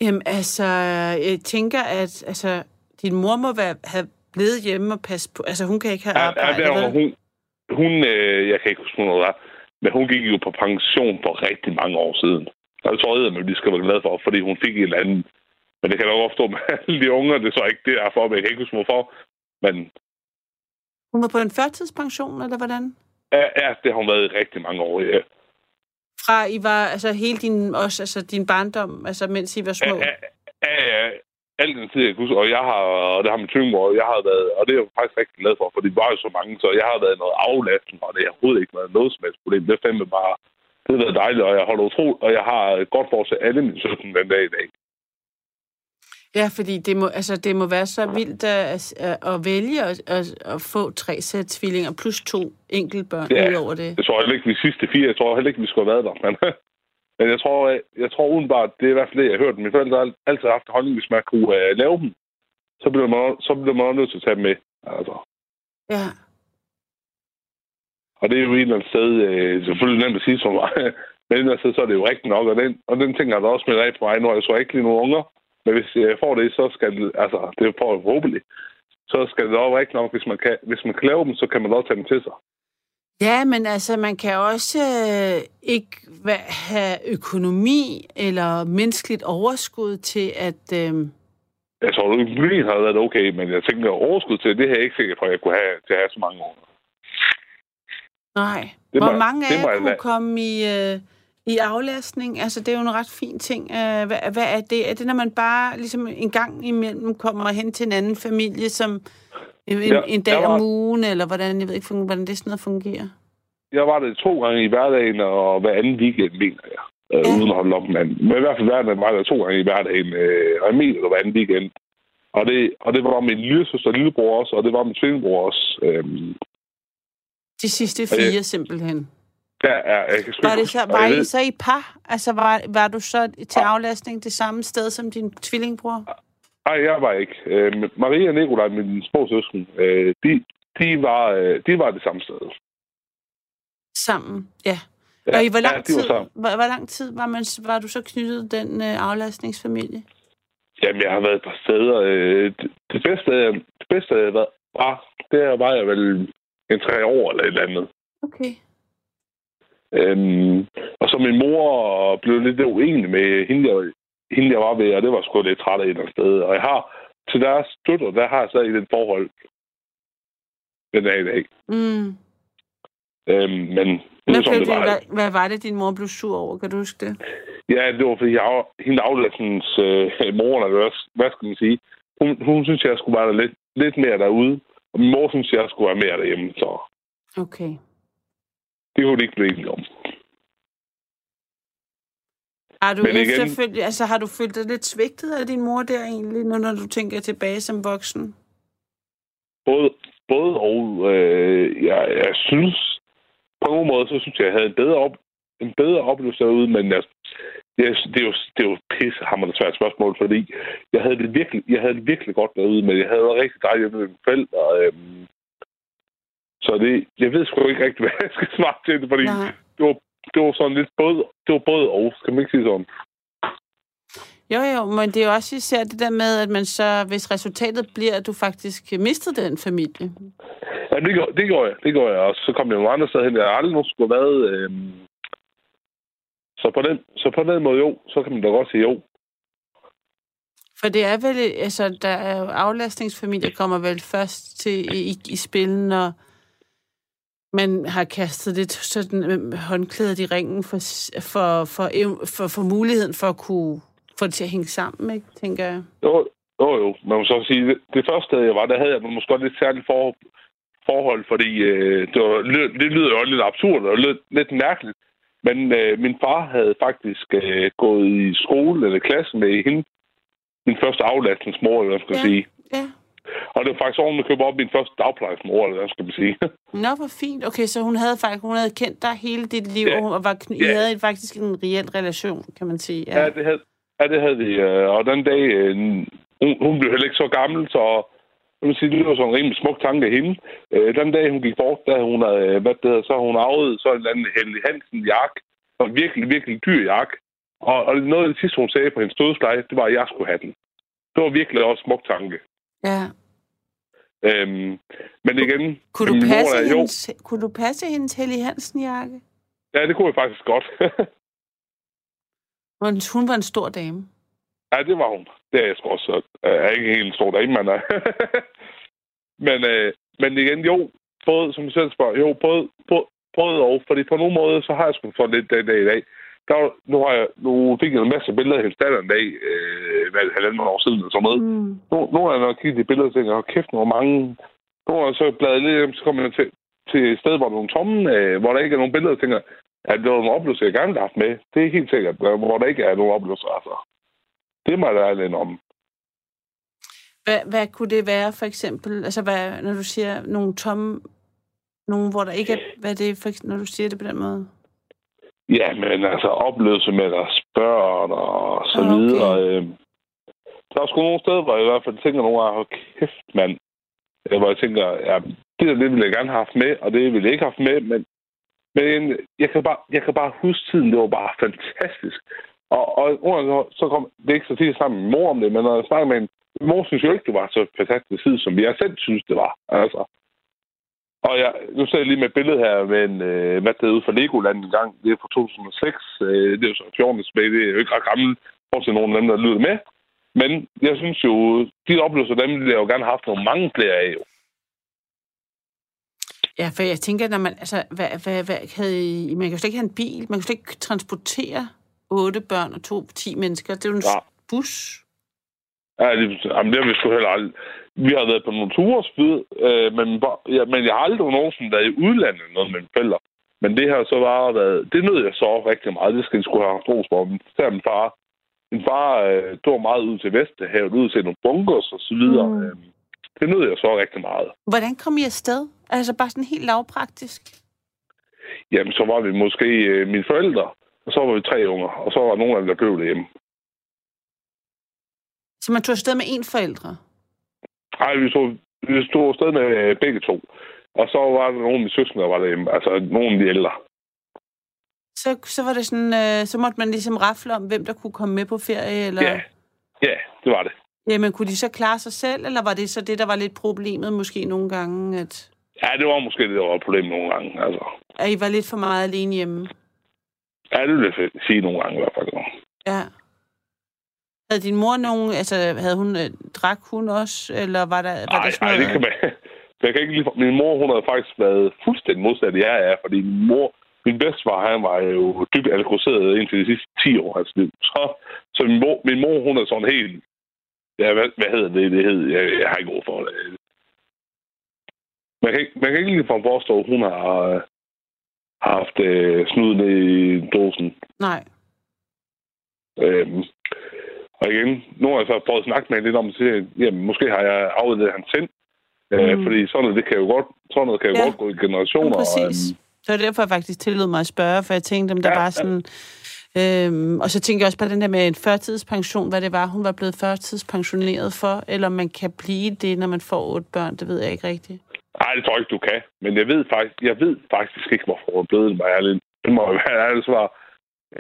Jamen, altså, jeg tænker, at altså, din mor må være, have blevet hjemme og passe på. Altså, hun kan ikke have Ja, ja, der, vel? hun, hun øh, jeg kan ikke huske, hvornår det er, men hun gik jo på pension for rigtig mange år siden. Og det tror jeg, at de skal være glade for, fordi hun fik en eller anden. Men det kan jeg nok opstå med <laughs> alle de unger, det er så ikke det, jeg er for, men jeg kan ikke huske, hvorfor. Men Hun var på en førtidspension, eller hvordan? Ja, det har hun været i rigtig mange år. Ja. Fra I var, altså hele din, også, altså din barndom, altså mens I var små? Ja, ja, ja, al den tid, jeg huske, og jeg har, og det har min tvivlmor, jeg har været, og det er jeg faktisk rigtig glad for, for det var jo så mange, så jeg har været noget aflastning, og det har overhovedet ikke været noget som helst problem. Det er fandme bare, det har været dejligt, og jeg holder utro, og jeg har godt forhold til alle mine søsken den dag i dag. Ja, fordi det må, altså, det må være så vildt at, at, vælge at, at, at få tre sæt tvillinger plus to enkeltbørn Ja. ud over det. Jeg tror heller ikke, vi sidste fire, jeg tror heller ikke, vi skulle have været der, men, <laughs> men jeg tror, jeg, jeg tror udenbart, det er i hvert fald det, jeg har hørt. Mine forældre har altid haft en holdning, hvis man kunne uh, lave dem, så bliver man, så bliver man nødt til at tage dem med. Altså. Ja. Og det er jo et eller andet sted, øh, selvfølgelig nemt at sige for mig, <laughs> men et eller andet sted, så er det jo rigtigt nok, og den, og den ting har der også med af på mig. Nu jeg så ikke lige nogen unger, men hvis jeg får det, så skal det, altså, det er for forhåbentlig, så skal det også rigtigt nok, hvis man, kan, hvis man kan lave dem, så kan man også tage dem til sig. Ja, men altså, man kan også øh, ikke have økonomi eller menneskeligt overskud til at... Øh, Jeg tror, at økonomien har været okay, men jeg tænker, overskud til det her er ikke sikker på, at jeg kunne have til at have så mange unger. nej. Det må Hvor jeg- mange af må jer kunne lade- komme i, øh, i aflastning? Altså, det er jo en ret fin ting. Øh, hvad, hvad er det? Er det, når man bare ligesom en gang imellem kommer hen til en anden familie, som en, Ja, en dag var- om ugen, eller hvordan, jeg ved ikke, hvordan det sådan noget fungerer? Jeg var det to gange i hverdagen, og hver anden weekend, mener jeg. Øh, Ja. uden at holde op, men, men i hvert fald hverdagen var der to gange i hverdagen, øh, og jeg mener, det var hver anden weekend. Og det, og det var min lille søster og lillebror også, og det var min tvillingebror også. Øhm, De sidste Og jeg- fire, simpelthen. Ja, ja, jeg kan Var, det så, var I så i par? Altså, var, var du så til aflastning det samme sted som din tvillingbror? Nej, jeg var ikke. Øh, Maria og Nikolaj, mine små søsken, øh, de, de, var, øh, de var det samme sted. Sammen, ja. Ja, Og i hvor lang, ja, var tid, sammen. hvor, hvor lang tid var, man, var du så knyttet den øh, aflastningsfamilie? Jamen, jeg har været et par steder. Øh, det, bedste, det bedste, jeg været, var, det var jeg vel en tre år eller et eller andet. Okay. Øhm, og så min mor blev lidt uenig med hende, jeg, hende, jeg var ved, og det var sgu lidt træt af et eller andet sted. Og jeg har til deres støtter, der har jeg stadig den forhold den dag i dag. Mm. Øhm, men det Hvad, som det din, var. hvad, hvad var det, din mor blev sur over? Kan du huske det? Ja, det var fordi, jeg, hende aflæsens øh, mor, eller hvad, skal man sige, hun, hun synes, jeg skulle være lidt, lidt mere derude. Og min mor synes, jeg skulle være mere derhjemme, så Okay. Det kunne de ikke blive enige om. Har du Men igen- altså har du følt dig lidt svigtet af din mor der egentlig, nu når du tænker tilbage som voksen? Både, både og øh, jeg, jeg synes, på nogle måder, så synes jeg, jeg havde en bedre, op, en bedre oplevelse derude, men jeg, jeg, det, er jo, det er jo pisse hammerende svært spørgsmål, fordi jeg havde det virkelig, jeg havde det virkelig godt derude, men jeg havde det rigtig dejligt med mine forældre. Øh, Så det, jeg ved sgu ikke rigtig, <laughs> hvad jeg skal svare til det, fordi det var, det var sådan lidt både, det var både og, skal man ikke sige sådan. Jo, jo, men det er jo også især det der med, at man så, hvis resultatet bliver, at du faktisk mistede den familie. Ja, det går, det går jeg. Det går jeg. Og så kom jeg nogle andre steder hen. Jeg aldrig nogen skulle have været... Øh... Så, på den, så på den måde jo, så kan man da godt sige jo. For det er vel, altså, der er aflastningsfamilier kommer vel først til i, i spil, når man har kastet lidt sådan øh, håndklædet i ringen for, for, for, for, for muligheden for at kunne få det til at hænge sammen, ikke, tænker jeg. Jo, jo, jo. Man må så sige, det, det første sted, jeg var, der havde jeg måske lidt særligt for, forhold, fordi øh, det, var, det lyder jo lidt absurd og lidt, lidt mærkeligt. Men øh, min far havde faktisk øh, gået i skole eller klasse med hende. Min første aflastningsmor, eller hvad skal ja. sige. Ja. Og det var faktisk oven at købe op min første dagplejesmor, eller hvad skal man sige. <laughs> Nå, hvor fint. Okay, så hun havde faktisk hun havde kendt dig hele dit liv, ja. og var, I ja. havde faktisk en reel relation, kan man sige. Ja, ja det havde, ja, det havde vi. Øh, og den dag, øh, hun, hun blev heller ikke så gammel, så jeg vil sige, det var sådan en rimelig smuk tanke af hende. Øh, den dag, hun gik bort, da hun havde, hvad det hedder, så hun arvet så en eller anden Helge Hansen jak. Og virkelig, virkelig dyr jak. Og, og noget af det sidste, hun sagde på hendes dødspleje, det var, at jeg skulle have den. Det var virkelig også en smuk tanke. Ja. Øhm, men igen... Kunne du, passe mor, hendes, jo, kunne du passe hendes Helge Hansen-jakke? Ja, det kunne jeg faktisk godt. <laughs> hun var en stor dame. Ja, det var hun. Det er jeg sgu også. Jeg er ikke helt stor dame, men... <laughs> men, øh, men igen, jo, både, som du selv spørger, jo, både, både, både og, fordi på nogle måder, så har jeg sgu fået lidt den dag i dag. Der, nu, har jeg, nu fik jeg en masse billeder af hendes datter en dag, øh, hvad, halvanden år siden og sådan noget. Mm. Nu, nu har jeg nok kigget de billeder og tænkt, kæft, hvor mange... Nu har jeg så bladet lidt, så kommer jeg til, til et sted, hvor der er nogle tomme, øh, hvor der ikke er nogen billeder, og tænker, at det var nogle oplevelser, jeg gerne har haft med. Det er helt sikkert, hvor der ikke er nogen oplevelser, altså. Det må der lidt om. Hvad, hvad kunne det være, for eksempel? Altså, hvad, når du siger nogle tomme... Nogle, hvor der ikke er... Hvad er det, for, når du siger det på den måde? Ja, men altså oplevelse med deres børn og så okay. videre. Øh, der er sgu nogle steder, hvor jeg i hvert fald tænker nogle gange, kæft mand. Hvor jeg tænker, ja, det der, det ville jeg gerne have haft med, og det ville jeg ikke have haft med, men, men jeg, kan bare, jeg kan bare huske tiden, det var bare fantastisk. Og, og så kom det ikke så tit sammen med mor om det, men når jeg snakker med en mor synes jo ikke, det var så fantastisk tid, som jeg selv synes, det var. Altså. Og jeg, nu ser jeg lige med et billede her med en, øh, hvad det er ude fra Legoland en gang. Det er fra 2006. Øh, det er jo så 14 tilbage. Det er jo ikke ret gammelt. For til nogen af dem, der lyder med. Men jeg synes jo, de oplevelser, dem ville jeg jo gerne have haft nogle mange flere af. Jo. Ja, for jeg tænker, når man, altså, hvad, hvad, hvad, havde I, man kan jo slet ikke have en bil, man kan jo slet ikke transportere otte børn og to, ti mennesker. Det er jo en ja. bus. Ja, det, jamen, det har vi sgu heller aldrig. Vi har været på nogle ture spyd, øh, men, ja, men jeg har aldrig nogensinde været i udlandet noget med mine forældre. Men det har så bare været... Det nød jeg så rigtig meget. Det skal jeg skulle have haft ros for. Men min far, min far øh, tog meget ud til Vesterhavet, ud til nogle bunkers og så videre. Mm. Øh, det nød jeg så rigtig meget. Hvordan kom I afsted? Altså bare sådan helt lavpraktisk? Jamen, så var vi måske øh, mine forældre, og så var vi tre unger, og så var nogen af dem, der blev derhjemme. Så man tog afsted med én forældre? Nej, vi tog, vi tog afsted med øh, begge to. Og så var der nogle af mine søskende, der var derhjemme. Altså nogle af de ældre. Så, så var det sådan, øh, så måtte man ligesom rafle om, hvem der kunne komme med på ferie, eller? Ja, ja det var det. Jamen, kunne de så klare sig selv, eller var det så det, der var lidt problemet måske nogle gange, at... Ja, det var måske det, der var problemet nogle gange, altså. At I var lidt for meget alene hjemme? Ja, det vil jeg sige nogle gange i hvert fald. Ja. Havde din mor nogen, altså havde hun, øh, drak hun også, eller var der, var nej, der sådan noget? Nej, det kan man, <laughs> jeg kan ikke lige, min mor, hun havde faktisk været fuldstændig modsat, jeg er, fordi min mor, min bedstefar, han var jo dybt alkoholiseret indtil de sidste 10 år af liv. Så, så min, mor, min mor, hun er sådan helt, ja, hvad, hvad hedder det, det hedder, jeg, jeg har ikke ord for det. Man kan, man kan ikke lige forstå, at hun har, har haft øh, snuden i dåsen. Nej. Øhm, og igen, nu har jeg så prøvet at snakke med lidt om, at sige, jamen, måske har jeg afledt hans sind. Øh, mm. fordi sådan noget, det kan jo godt, sådan noget kan jo ja. godt gå i generationer. Ja, præcis. Og, øhm, så er det derfor, jeg faktisk tillod mig at spørge, for jeg tænkte, om der ja, var sådan... Øhm, og så tænker jeg også på den der med en førtidspension, hvad det var, hun var blevet førtidspensioneret for, eller man kan blive det, når man får otte børn, det ved jeg ikke rigtigt. Nej, det tror jeg ikke, du kan. Men jeg ved faktisk, jeg ved faktisk ikke, hvorfor hun er blevet mig ærlig. Det må være ærligt svar.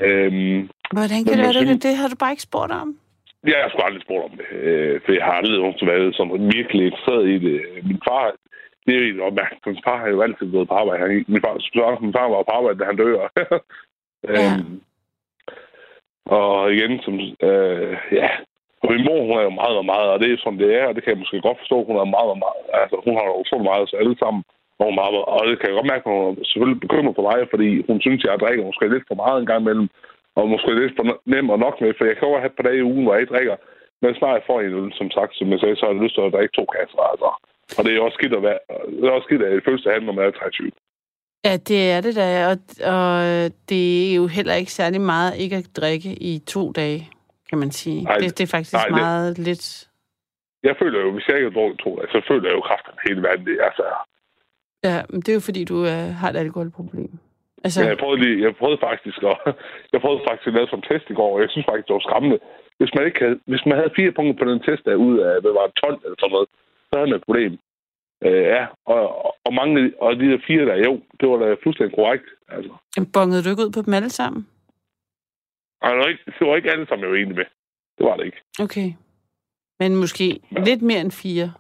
Øhm, Hvordan kan det være, det, det har du bare ikke spurgt om? Jeg har sgu aldrig spurgt om det, øh, for jeg har aldrig nogensinde været sådan virkelig interesseret i det. Min far, det er jo opmærksom, min far har jo altid gået på arbejde. Han, min, far, min far var på arbejde, da han dør. <laughs> Ja. øhm, og igen, som, øh, ja, og min mor, hun er jo meget og meget, og det er som det er, og det kan jeg måske godt forstå, hun er meget og meget, altså hun har utrolig meget, så alle sammen, og, hun meget, og det kan jeg godt mærke, at hun er selvfølgelig bekymret for mig, fordi hun synes, jeg drikker måske lidt for meget en gang imellem, og måske lidt for nem og nok med, for jeg kan jo have et par dage i ugen, hvor jeg ikke drikker, men snart jeg får en øl, som sagt, som jeg sagde, så har jeg lyst til at drikke to kasser, altså. Og det er også skidt at være, det er også skidt at det følelse af, når man er 23. Ja, det er det da, og, og det er jo heller ikke særlig meget ikke at drikke i to dage, kan man sige. Nej, det, det er faktisk nej, det- meget lidt... Jeg føler jo, hvis jeg ikke har drukket to dage, så føler jeg jo kraften hele verden. Det, er, altså, Ja, men det er jo fordi, du øh, har et alkoholproblem. Altså, jeg prøvede, lige, jeg prøvede faktisk at, <laughs> jeg prøvede faktisk at lave en test i går, og jeg synes faktisk, det var skræmmende. Hvis man, ikke havde, hvis man havde fire punkter på den test, der ud af, hvad var det, 12 eller sådan noget, så havde man et problem. Øh, ja, og, og, mange og de der fire der, jo, det var da fuldstændig korrekt. Altså. bongede du ikke ud på dem alle sammen? Og det, var ikke, det var ikke alle sammen, jeg var enig med. Det var det ikke. Okay. Men måske Ja. lidt mere end fire.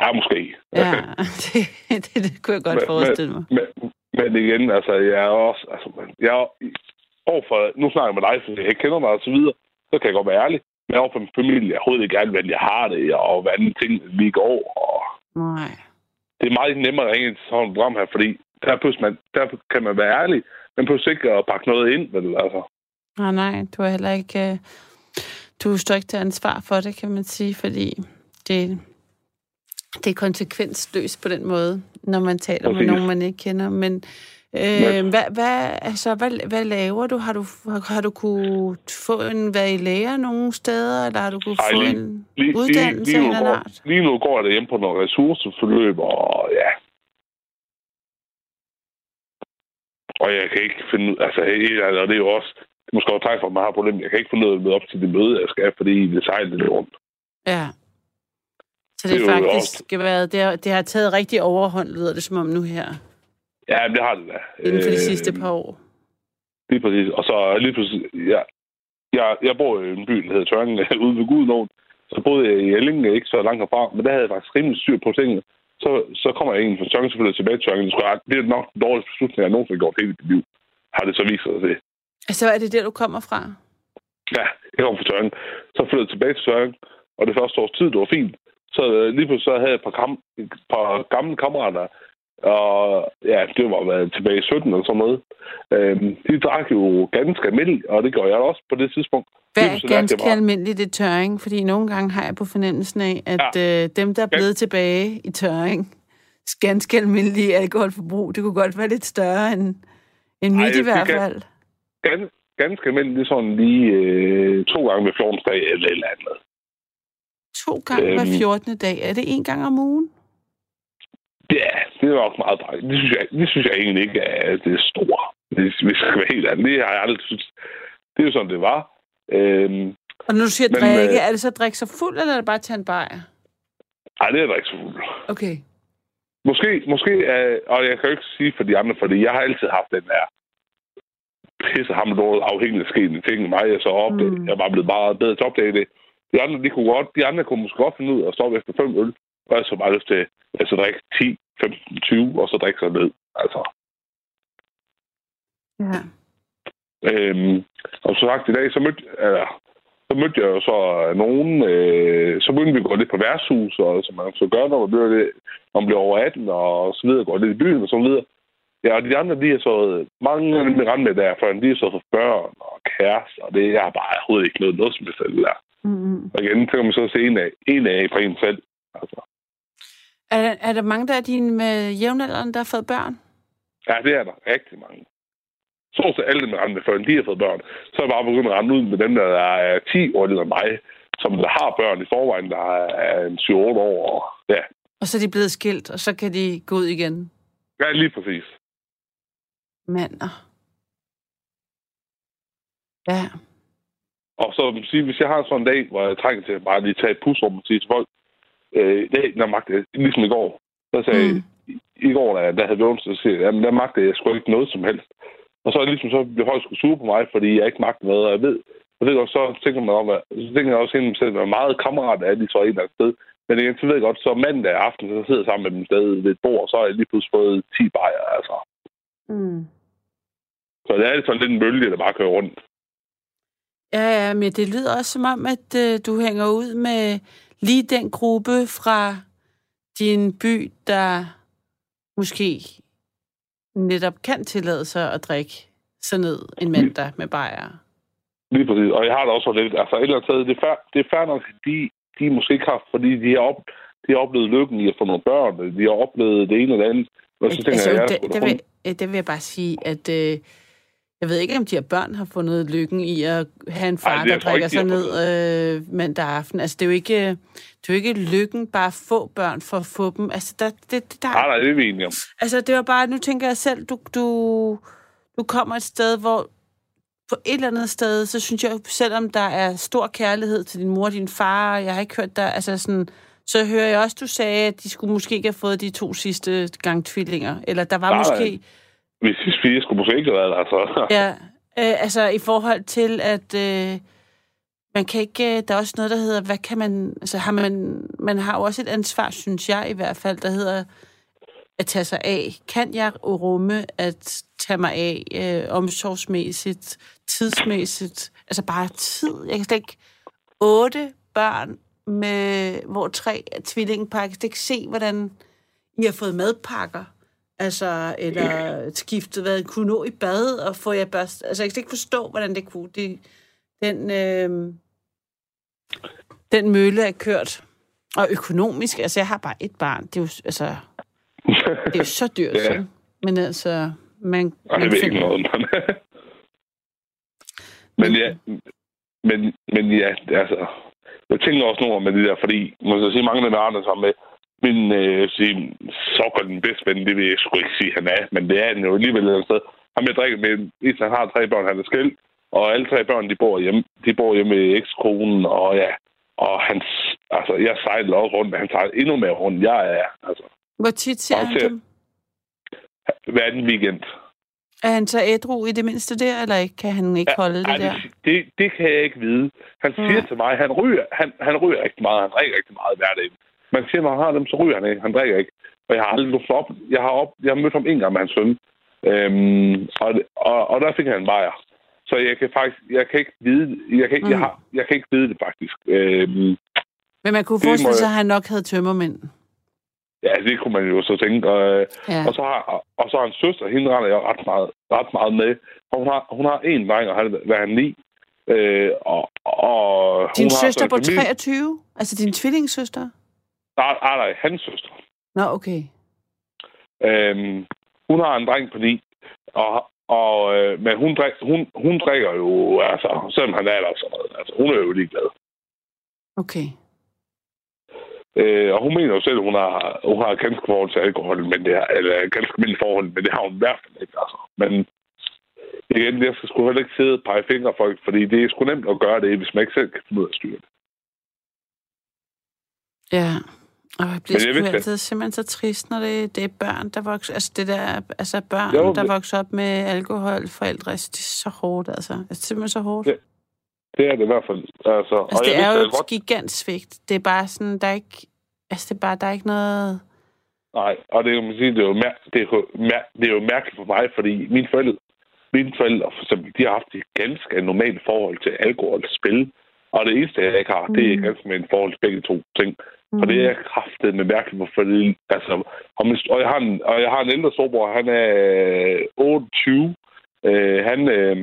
Ja, måske. Ja, <laughs> det, det, det kunne jeg godt Men- forestille mig. Men, men igen, altså, jeg er også... Altså, jeg er, overfor, nu snakker jeg med dig, så jeg ikke kender dig og så videre, så kan jeg godt være ærlig. Men overfor min familie, jeg overhovedet ikke gerne, hvordan jeg har det, og hvordan ting lige går. Og Nej. det er meget nemmere at ringe til sådan et program her, fordi der, man, der kan man være ærlig, men pludselig ikke at pakke noget ind, vel, altså. Nej, nej, du er heller ikke... øh, Du står ikke til ansvar for det, kan man sige, fordi det, det er konsekvensløst på den måde, når man taler med Præcis. nogen, man ikke kender. Men øh, hvad, hvad, altså, hvad, hvad laver du? Har du, har, har du kunne få en, være i lære nogle steder, eller har du kunne Ej, få lige- en Lige, uddannelse lige, lige, en nu går, lige nu går jeg derhjemme på noget ressourceforløb, og ja. Og jeg kan ikke finde ud- altså, og det er jo også, det måske også tegn for, at man har problemer. Jeg kan ikke finde ud af at møde op til det møde, jeg skal, fordi det sejler lidt rundt. Ja. Så det, Det er er jo faktisk været, det, har, det har taget rigtig overhånd, lyder det som om nu her, Ja, det har det da. inden for de Øh, sidste par år. Lige præcis. Og så lige pludselig, ja, jeg, jeg bor i en by, der hedder Tørningen, <laughs> ude ved Gudnåen. Så boede jeg i Elling, ikke så langt herfra, men der havde jeg faktisk rimelig styr på tingene. Så, så kommer jeg egentlig fra Tørningen, selvfølgelig tilbage til. Det, skulle jeg- det er nok den dårligste beslutning, jeg nogensinde har gjort hele mit liv. Har det så vist sig til. Altså, er det der, du kommer fra? Ja, jeg kom fra Tørringen. Så flyttede jeg tilbage til Tørringen, og det første års tid, det var fint. Så øh, lige pludselig så havde jeg et par, kam- par gamle kammerater, og ja, det var været tilbage i 17 eller sådan noget. Øhm, de drak jo ganske almindeligt, og det gjorde jeg også på det tidspunkt. Hvad er ganske almindeligt i tørring? Fordi nogle gange har jeg på fornemmelsen af, at ja. øh, dem, der er blevet tilbage i tørring, ganske almindelige alkoholforbrug, det kunne godt være lidt større end, end Ej, mit i det hvert fald. Gan, ganske almindeligt, det sådan lige øh, to gange ved 14 dag eller et eller andet. To gange hver Øhm. 14. dag. Er det en gang om ugen? Ja, det er nok meget drej. Det synes jeg, det synes jeg egentlig ikke er det store. Hvis hvis jeg skal være helt ærlig. Det har jeg aldrig synes. Det er jo sådan, det var. Øhm, Og når du siger Men, drikke, øh, er det så at drikke sig fuld, eller er det bare at tage en bajer? ej, det er da ikke så fuldt. Okay. Måske, måske er, og jeg kan jo ikke sige for de andre, fordi jeg har altid haft den der pisse ham dårligt afhængig af skete ting mig, jeg så. Mm. Mm. Jeg var blevet meget bedre til at opdage det. De andre, de kunne godt, de andre kunne måske godt finde ud af at stoppe efter fem øl. Og jeg så bare lyst til altså, drikke 10, 15, 20, og så drikke sig ned. Altså. Ja. Øhm, og så sagt i dag, så mødte, eller, så mødte jeg jo så nogen, øh, så begyndte vi at gå lidt på værtshus, og som man så gør, når man bliver, lidt, når man bliver over 18, og så videre, går lidt i byen og så videre. Ja, og de andre, de har så, mange af dem, med der, for de har så fået børn og kærester, og det jeg har bare overhovedet ikke noget, noget som selv der. Mm-hmm. Og igen, så kan man så se en af, en af på en selv. Altså, Er, der- er der mange, der er dine med jævnaldrende, der har fået børn? ja, det er der rigtig mange. Så til alle dem, rendte med, før de har fået børn, så er jeg bare begyndt at rende ud med dem, der er 10 år ældre end mig, som der har børn i forvejen, der er en 7-8 år. Og, ja, Og så er de blevet skilt, og så kan de gå ud igen. ja, lige præcis. Mander. Ja. Og så jeg sige, hvis jeg har sådan en dag, hvor jeg trænger til at bare lige tage et pusrum og sige til folk, øh, det er når magt, ligesom i går, så sagde mm. i, går, da, der havde vi onsdag, så siger jeg, der magtede jeg sgu ikke noget som helst. Og så er det ligesom så blev folk sgu sure på mig, fordi jeg ikke magtede noget, og jeg ved, og det også, så tænker man om, at, så tænker jeg også ind selv, at meget kammerat er de så et eller andet sted. Men igen, så ved jeg godt, så mandag aften, så sidder jeg sammen med dem stadig ved et bord, og så har jeg lige pludselig fået 10 bajer, altså. Mm. Så det er sådan lidt en bølge, der bare kører rundt. Ja, ja, men det lyder også som om, at øh, du hænger ud med lige den gruppe fra din by, der måske netop kan tillade sig at drikke så ned en mandag med bajer. Lige præcis. Og jeg har da også lidt, altså et eller andet sted, det er, fair, det er fair nok, de, de måske ikke har, fordi de har, op, de har oplevet lykken i at få nogle børn, de har oplevet det ene eller andet. Men så tænker altså, jeg, det, det, vil, det vil jeg bare sige, at øh, jeg ved ikke, om de her børn har fundet lykken i at have en far, Ej, der drikker sig ned øh, mandag aften. Altså, det er jo ikke, det er jo ikke lykken bare at få børn for at få dem. Altså, der, det, det, der, nej, nej, det er vi enige om. Altså, det var bare, nu tænker jeg selv, du, du, du kommer et sted, hvor på et eller andet sted, så synes jeg, selvom der er stor kærlighed til din mor og din far, jeg har ikke hørt dig, altså sådan, så hører jeg også, du sagde, at de skulle måske ikke have fået de to sidste gang tvillinger. Eller der var Nej, måske... nej. Vi spiser skulle på ikke altså. <laughs> Ja, øh, altså i forhold til, at øh, man kan ikke... Øh, der er også noget, der hedder, hvad kan man... Altså har man... Man har jo også et ansvar, synes jeg i hvert fald, der hedder at tage sig af. Kan jeg rumme at tage mig af øh, omsorgsmæssigt, tidsmæssigt? Altså bare tid. Jeg kan slet ikke... Otte børn, med, hvor tre er tvillingepar. Jeg kan ikke se, hvordan I har fået madpakker. Altså, eller skiftet, hvad kunne nå i bad, og få jer børst. Altså, jeg kan ikke forstå, hvordan det kunne. Det, den, øh, den mølle er kørt. Og økonomisk, altså, jeg har bare et barn. Det er jo, altså, <laughs> det er jo så dyrt, Ja. så. Men altså, man, Ej, man jeg ved ikke noget, men... <laughs> men ja, men, men ja, altså... Jeg tænker også nogle med det der, fordi man skal sige mange af dem andre sammen med, min øh, sige, så godt den bedste ven, det vil jeg sgu ikke sige, han er, men det er han jo alligevel et sted. Ham jeg drikker med, hvis han har tre børn, han er skilt, og alle tre børn, de bor hjemme, de bor hjemme med ekskonen, og ja, og hans, altså, jeg sejler også rundt, men han sejler endnu mere rundt, jeg er, altså, Hvor tit ser han til- dem? hver anden weekend. Er han så ædru i det mindste der, eller ikke? Kan han ikke holde det Ej, der? det, det, det kan jeg ikke vide. Han siger Nej. til mig, han ryger, han, han ryger rigtig meget, han drikker rigtig meget hver dag. Man siger, når han har dem, så ryger han ikke, han drikker ikke. Og jeg har aldrig luft op. Jeg har, op, jeg har mødt ham en gang med hans søn. Øhm, og, og, og, der fik han en bajer. Så jeg kan faktisk, jeg kan ikke vide, jeg kan, mm. jeg, har, jeg kan ikke vide det faktisk. Øhm, Men man kunne forestille sig, jeg- at han nok havde tømmermænd. ja, det kunne man jo så tænke. Og, Ja. Og så har, og så har en søster, hende render jeg ret meget, ret meget med. Og hun har, hun har en dreng, og han hvad han ni. Øh, og, og Din hun har søster så på en familie- 23? Altså din tvillingssøster? Nej, nej, nej, hans søster. Nå, okay. Øhm, hun har en dreng på ni. Og, og, øh, men hun, drik, hun, hun drikker jo, altså, selvom han er der sådan noget. Altså, hun er jo ligeglad. Okay. Øh, og hun mener jo selv, at hun har, hun har ganske forhold til alkohol, men det er, eller ganske mindre forhold, men det har hun i hvert fald ikke. Altså. Men igen, jeg skal sgu heller ikke sidde og pege fingre folk, fordi det er sgu nemt at gøre det, hvis man ikke selv kan finde ud af at styre det. Ja. Og jeg bliver jeg altid simpelthen så trist, når det, det er børn, der vokser... Altså det der, altså børn, Jo, der vokser op med alkohol, forældre, altså, det er så hårdt, altså. Det er simpelthen så hårdt. Ja, Det er det i hvert fald. Altså, Altså, det jeg er vidste jo et gigantsvigt. Det er bare sådan, der er ikke... Altså, det er bare, der er ikke noget... Nej, og det, kan man sige, det, er jo mær- det, er jo mær- det er jo mærkeligt for mig, fordi mine forældre, mine forældre for eksempel, de har haft et ganske normalt forhold til alkohol og spil. Og det eneste, jeg ikke har, det er Mm. ganske med en forhold til begge to ting. Og det er kraftet med mærkeligt, hvorfor det, altså, og, min, og, jeg har en, og jeg har en ældre storbror, han er øh, 28. Øh, han, øh,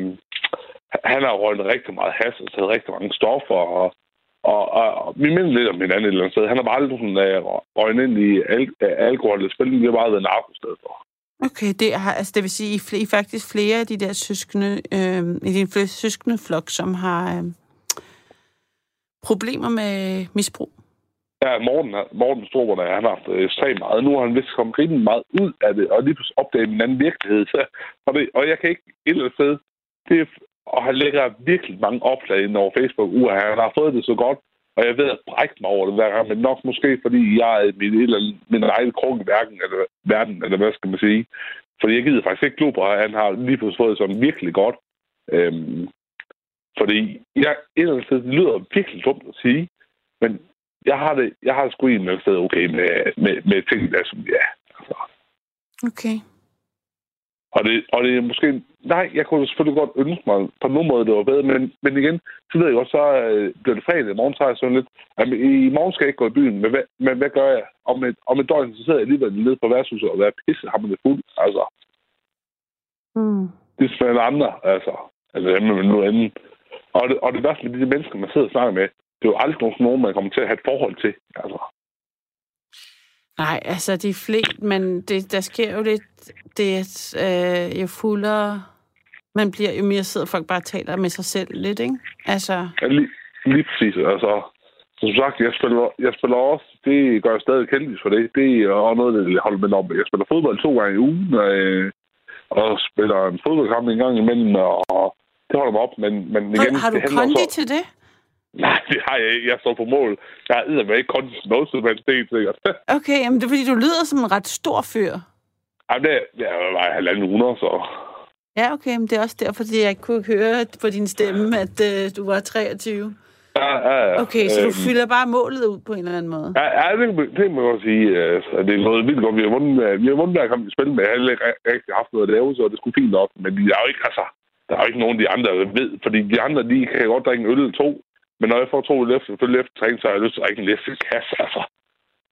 han har røget rigtig meget has og taget rigtig mange stoffer, og, og, og, og vi minder lidt om hinanden et eller andet sted. Han har bare aldrig sådan, øh, røget ind i al, øh, alkohol eller spil, det har bare været narko stedet for. Okay, det, har, altså, det vil sige, I I faktisk flere af de der søskende, øh, i din søskende flok, som har øh, problemer med misbrug. Ja, Morten, Morten Storbror, han har haft øh, ekstremt meget. Nu har han vist kommet rigtig meget ud af det, og lige pludselig opdaget en anden virkelighed. Så, og, det, og jeg kan ikke et eller andet sted... Det, er- og han lægger virkelig mange opslag ind over Facebook. Uha, han har fået det så godt. Og jeg ved at brække mig over det hver gang, men nok måske, fordi jeg er min, eller, min egen krog i verden eller, verden, eller hvad skal man sige. Fordi jeg gider faktisk ikke glo på, at han har lige pludselig fået det sådan virkelig godt. Øhm, fordi jeg, et eller andet sted, det lyder virkelig dumt at sige, men jeg har det, jeg har sgu en sted okay med, med, med ting, der som, ja. Altså. Okay. Og det, og det er måske... Nej, jeg kunne selvfølgelig godt ønske mig på nogen måde, det var bedre, men, men igen, så ved jeg godt, så øh, bliver det fredag. I morgen tager jeg sådan lidt... Jamen, I morgen skal jeg ikke gå i byen, men hvad, men hvad gør jeg? Om et, om et døgn, så sidder jeg alligevel nede på værtshuset og være pisse har man det fuld. Altså, Mm. det er selvfølgelig andre, altså. Altså, jamen, men nu anden. Og det, og det værste med de mennesker, man sidder og snakker med, det er jo aldrig nogen, man kommer til at have et forhold til. Altså. Nej, altså de flest, men det, der sker jo lidt, det er, øh, jo fuldere man bliver, jo mere sidder folk bare og taler med sig selv lidt, ikke? Altså, Ja, lige, lige præcis. Altså, som sagt, jeg spiller, jeg spiller også, det gør jeg stadig kendeligt for det. Det er også noget, der holder mig op. Jeg spiller fodbold to gange i ugen, øh, og spiller en fodboldkamp en gang imellem, og det holder mig op. Men, men igen, har, har du det kondi også- til det? Nej, det har jeg ikke. Jeg står på mål. Jeg har med ikke til noget, som helst. Det er sikkert. <laughs> Okay, jamen det er fordi, du lyder som en ret stor fyr. Ej, det, er bare halvanden hundrede, så... Ja, okay, men det er også derfor, fordi jeg ikke kunne høre på din stemme, at øh, du var 23. Ja, ja, ja. Okay, så du Øhm, fylder bare målet ud på en eller anden måde. Ja, ja det, det må jeg godt sige. Altså, det er noget vildt godt. Vi har vundet, øh, vi har vundet hver kamp i spil med. Jeg har ikke rigtig haft noget at lave, så det skulle fint nok. Men de er jo ikke, altså, der er jo ikke nogen af de andre, der ved. Fordi de andre, de kan godt drikke en øl to. Men når jeg får to efter, selvfølgelig efter træning, så har jeg lyst til at drikke en læse kasse, altså.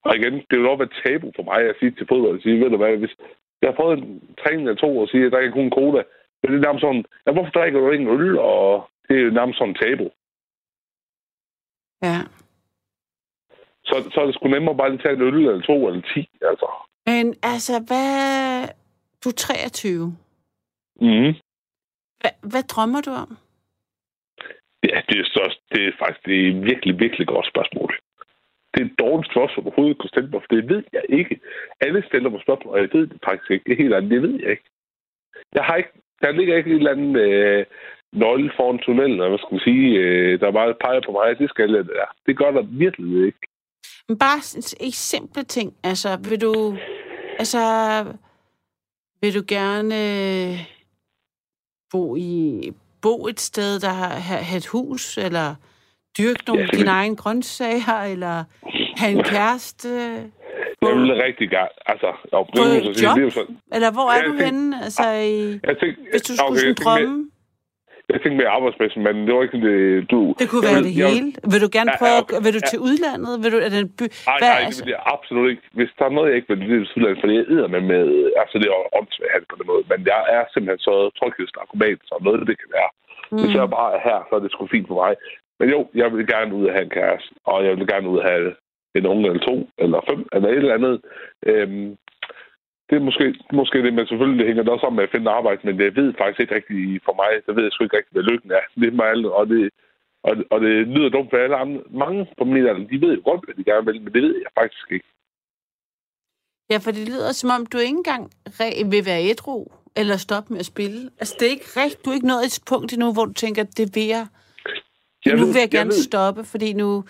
Og igen, det vil nok være tabu for mig at sige til fodbold, at sige, ved du hvad, hvis jeg har fået en træning eller to og sige, at jeg drikker kun cola, men det er nærmest sådan, ja, hvorfor drikker du ikke en øl? Og det er jo nærmest sådan tabu. Ja. Så, så er det sgu nemmere bare lige tage en øl eller to eller ti, altså. Men altså, hvad... Du er 23. Mm. Hvad, hvad drømmer du om? Ja, det er, så, det er faktisk det er et virkelig, virkelig godt spørgsmål. Det er et dårligt spørgsmål overhovedet kunne stille mig, for det ved jeg ikke. Alle stiller mig spørgsmål, og jeg ved det faktisk ikke. Det er helt andet, det ved jeg ikke. Jeg har ikke, der ligger ikke et eller andet øh, nøgle foran tunnelen, eller hvad skal man sige, øh, der bare peger på mig, det skal jeg der. Det gør der virkelig ikke. Men bare s- simple ting. Altså, vil du... Altså, vil du gerne øh, bo i bo et sted, der har, har et hus, eller dyrke nogle Ja, dine egne grøntsager, eller have en kæreste? Jeg vil rigtig gerne, altså, jo, det, job? det er jo sådan. Eller hvor er Ja, du jeg tænk- henne? Altså, i, Jeg tænkte, hvis du skulle okay, sådan tænkte drømme? Jeg tænkte mere arbejdsmæssigt, men det var ikke sådan, det, du... Det kunne jeg være vil- det jeg- hele. Vil du gerne Ja, prøve... ja, okay. Vil du Ja. til udlandet? Vil du... Er det en by? Nej, Hvad, nej, det altså- vil jeg absolut ikke. Hvis der er noget, jeg ikke vil, det er Sydland, fordi jeg æder med med... Altså, det er åndssvagt på den måde, men jeg er simpelthen så tryghedsnarkoman, så noget af det kan være. Mm. Hvis jeg bare er her, så er det sgu fint for mig. Men jo, jeg vil gerne ud og have en kæreste, og jeg vil gerne ud og have en unge eller to, eller fem, eller et eller andet. Øhm, det er måske, måske det, men selvfølgelig det hænger det også sammen med at finde arbejde, men jeg ved faktisk ikke rigtigt for mig, det ved jeg sgu ikke rigtigt, hvad lykken er. Det er mig alle, og det, og, og det lyder dumt for alle andre. Mange på min alder, de ved jo godt, hvad de gerne vil, men det ved jeg faktisk ikke. Ja, for det lyder som om, du ikke engang vil være ædru, eller stoppe med at spille. Altså, det er ikke rigtigt. Du er ikke nået et punkt endnu, hvor du tænker, det vil jeg. Jeg nu vil jeg gerne ved- stoppe, fordi nu...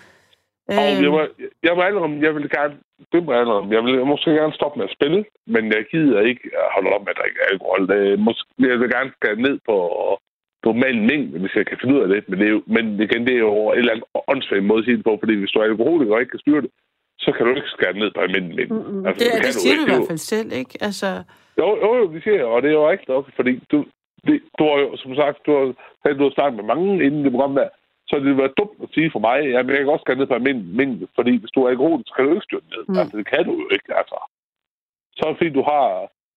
Og jeg, Øh, må, jeg må indrømme, jeg vil gerne, det må jeg indrømme, jeg vil måske gerne stoppe med at spille, men jeg gider ikke at holde op med at drikke alkohol. Det, er måske, jeg vil gerne skal ned på normal mængde, hvis jeg kan finde ud af det. Men, det er jo, men igen, det er jo en eller anden åndssvagt måde at sige det på, fordi hvis du er alkoholiker og ikke kan styre det, så kan du ikke skære ned på almindelig mængde. mm, Altså, det, kan det siger du i. Det er hvert fald selv, ikke? Altså, Jo, jo, jo, det siger jeg, og det er jo rigtigt nok, fordi du, det, du har jo, som sagt, du har, du har snakket med mange inden det program der, så det ville være dumt at sige for mig, at jeg kan også gerne ned på almindelig mængde, fordi hvis du er alkoholisk, så kan du ikke styre ned. Mm. Altså, det kan du jo ikke, altså. Så er fordi, du har,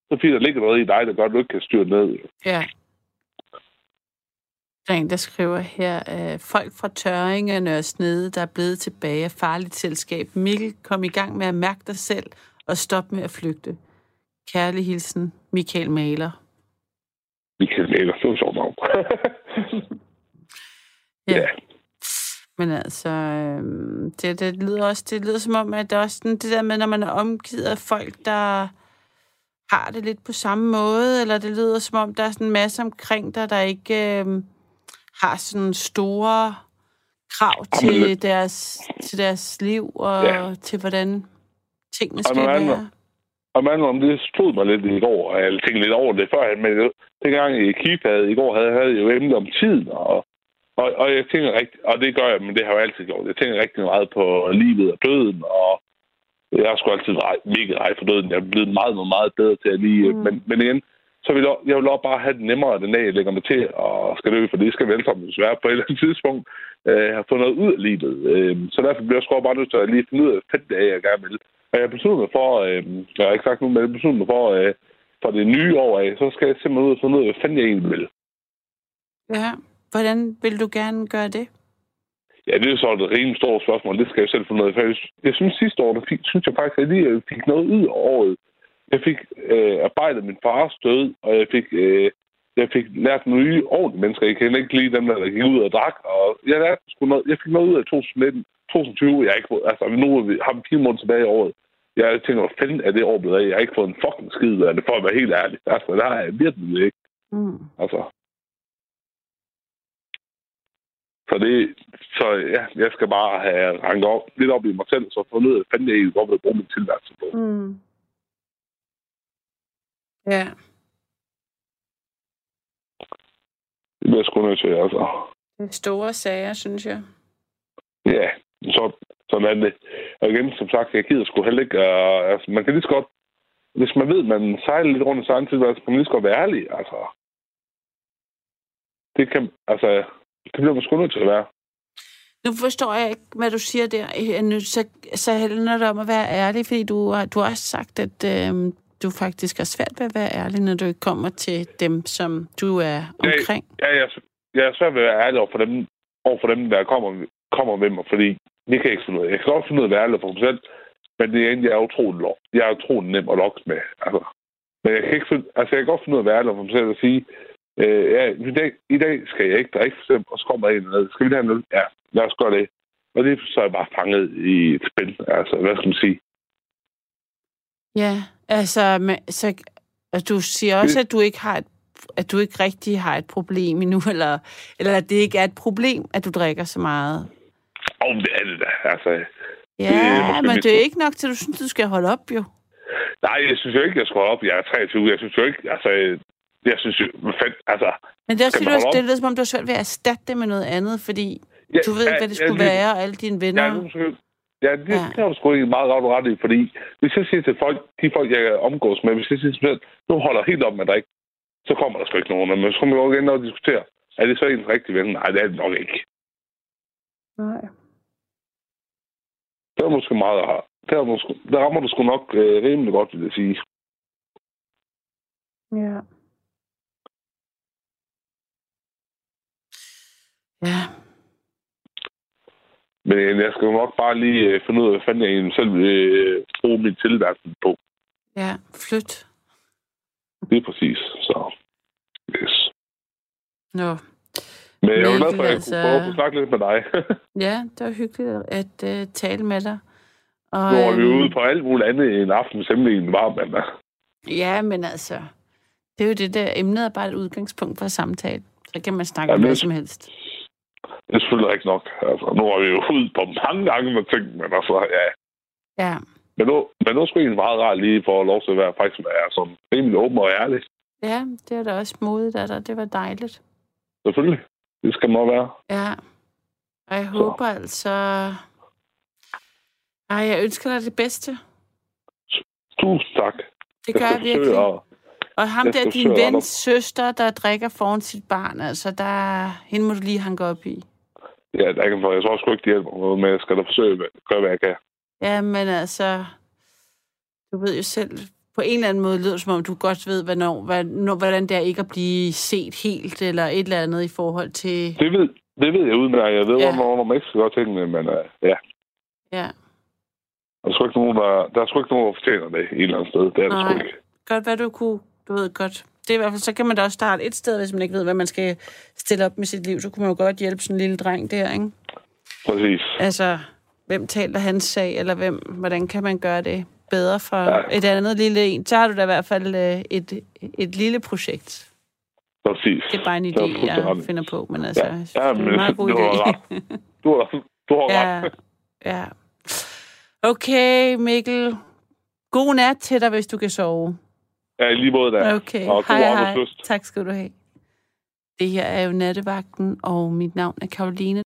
så fordi, der ligger noget i dig, der gør, at du ikke kan styre ned. ja. Der er en, der skriver her, øh, folk fra Tøring og Nørresnede, der er blevet tilbage af farligt selskab. Mikkel, kom i gang med at mærke dig selv og stop med at flygte. Kærlig hilsen, Michael Maler. Vi kan lave det er sjovt nok. <laughs> Ja. Ja. Men altså, øhm, det, det lyder også, det lyder som om, at det er også sådan, det der med, når man er omgivet af folk, der har det lidt på samme måde, eller det lyder som om, der er sådan en masse omkring dig, der ikke øhm, har sådan store krav til deres, til deres liv og ja. til, hvordan tingene skal være. Og man om det stod mig lidt i går, og jeg tænkte lidt over det før, men dengang i havde, i går havde, havde jeg jo emnet om tiden, og, og, og jeg tænker rigtig, og det gør jeg, men det har jeg jo altid gjort, jeg tænker rigtig meget på livet og døden, og jeg har sgu altid været mega rej for døden. Jeg er blevet meget, meget, meget bedre til at lige... Mm. Men, men igen, så vil jeg, jeg vil også bare have det nemmere den dag, jeg lægger mig til og skal dø, for det skal vel som desværre på et eller andet tidspunkt øh, have fået noget ud af livet. Øh, så derfor bliver jeg sgu bare nødt til at lige finde ud af, det er, jeg gerne vil. Og jeg beslutter mig for, øh, jeg har ikke sagt nu, men jeg beslutter mig for, øh, for det nye år af, så skal jeg simpelthen ud og finde ud af, hvad fanden jeg egentlig vil. Ja. Hvordan vil du gerne gøre det? Ja, det er så et rimelig stort spørgsmål. Det skal jeg selv finde ud af. Jeg, synes sidste år, der fik, synes jeg faktisk, at jeg lige fik noget ud af året. Jeg fik øh, arbejdet min fars død, og jeg fik, øh, jeg fik lært nye ordentlige mennesker. Jeg kender ikke lige dem, der, der gik ud og drak. Og jeg, lærte sgu noget, jeg fik noget ud af 2019, 2020. Jeg har ikke fået, altså, nu er vi, har vi fire måneder tilbage i året. Jeg tænker, hvad fanden er det år blevet af? Jeg har ikke fået en fucking skid af det, for at være helt ærlig. Altså, det har jeg virkelig ikke. Mm. Altså. Så det, så ja, jeg skal bare have ranket op, lidt op i mig selv, så få ud af, hvad fanden jeg godt vil bruge min tilværelse på. Mm. Ja. Det bliver jeg sgu nødt til, altså. Det store sager, synes jeg. Ja, så, sådan er det. Og igen, som sagt, jeg gider sgu heller ikke, uh, altså, man kan lige så godt, hvis man ved, man sejler lidt rundt i sig egen tilværelse, kan man lige så godt være ærlig, altså. Det kan, altså, det bliver man sgu nødt til at være. Nu forstår jeg ikke, hvad du siger der. Øh, så, så handler det om at være ærlig, fordi du, har- du har også sagt, at øh, du faktisk har svært ved at være ærlig, når du kommer til dem, som du er omkring. Ja, jeg, jeg er svært ved at være ærlig over for dem, over for dem der kommer, kommer med mig, fordi det kan jeg ikke finde ud af. Jeg kan godt finde ud af at være ærlig for mig selv, men det er egentlig, jeg er utrolig, jeg er utrolig nem at lokke med. Altså. Men jeg kan, ikke finde, altså, jeg kan godt finde ud af at være ærlig for mig selv og sige, øh, ja, i, dag, i dag skal jeg ikke drikke, og så kommer en anden, skal vi have noget? Ja, lad os gøre det. Og det så er jeg bare fanget i et spil. Altså, hvad skal man sige? Ja, altså, men, så, og du siger også, at du ikke har et, at du ikke rigtig har et problem endnu, <laughs> eller, eller at det ikke er et problem, at du drikker så meget. Åh, det er det da. Altså, Ja, Det men mit- det er ikke nok til, at du synes, du skal holde op, jo. nej, jeg synes jo ikke, jeg skal holde op. Jeg er 23. Jeg synes jo ikke, altså, jeg synes jo, hvad fanden, altså, Men det er også, man du, det lyder, som om du har svært ved at erstatte det med noget andet, fordi ja, du ved ja, hvad det ja, skulle lige- være, og alle dine venner. Ja, det, er måske- ja, det, Ja. ja. det har du sgu ikke meget ret ret i, fordi hvis jeg siger til folk, de folk, jeg omgås med, hvis jeg siger til dem, nu holder helt op med at drikke, så kommer der sgu ikke nogen. Men så kommer vi jo igen og diskutere, er det så en rigtig ven? Nej, det er det nok ikke. Nej. Det er måske meget rart. Der, er måske, der rammer du sgu nok øh, rimelig godt, vil jeg sige. Ja. Ja. Men øh, jeg skal nok bare lige øh, finde ud af, hvad fanden jeg egentlig selv vil øh, bruge min tilværelse på. Ja, flyt. Det er præcis. Så, yes. Nå. Men jeg er glad for, at jeg altså- kunne prøve at snakke lidt med dig. <laughs> Ja, det var hyggeligt at uh, tale med dig. Og, nu er vi øhm, ude på alt muligt andet end aftens emne i en varm mandag. Ja, men altså, det er jo det der, emnet er bare et udgangspunkt for samtale. Så kan man snakke Ja, om hvad som helst. Det er selvfølgelig ikke nok. Altså, nu er vi jo ude på mange gange med ting, men altså, ja. Ja, Men nu, men nu er det meget rart lige for at lov til at være faktisk være sådan rimelig åben og ærlig. ja det er da også modigt af dig. Det var dejligt. Selvfølgelig. Det skal man være. Ja, og jeg håber altså... Ej, jeg ønsker dig det bedste. Tusind tak. Det gør jeg skal virkelig. at- Og ham der, din vens søster, der drikker foran sit barn, altså, der, hende må du lige hanke op i. Ja, der er ikke for. Jeg tror sgu ikke, det hjælper noget, men jeg skal da forsøge at gøre, hvad jeg kan. Ja, men altså, du ved jo selv, på en eller anden måde lyder det, som om du godt ved, hvornår, hvornår, hvordan det er ikke at blive set helt, eller et eller andet i forhold til... Det ved, det ved jeg udmærket. Jeg ved, Ja. hvornår man ikke skal gøre tingene, men uh, ja. Ja, Der er sgu ikke nogen, der, der er sgu ikke nogen, der fortjener det et eller andet sted. Det er der sgu Nej. ikke. godt hvad du kunne, du ved godt. Det er i hvert fald, så kan man da også starte et sted, hvis man ikke ved, hvad man skal stille op med sit liv. Så kunne man jo godt hjælpe sådan en lille dreng der, ikke? Præcis. Altså, hvem taler hans sag, eller hvem, hvordan kan man gøre det bedre for ja. et andet lille en? Så har du da i hvert fald øh, et, et lille projekt. Præcis. Det er bare en idé, jeg, finder på, men altså, ja. Ja, men, det er en meget altså, god idé. Du har, ret. du har ja. ret. Ja. Okay, Mikkel. God nat til dig, hvis du kan sove. Ja, lige måde der. Okay, og hej, hej. Tak skal du have. Det her er jo Nattevagten, og mit navn er Karoline.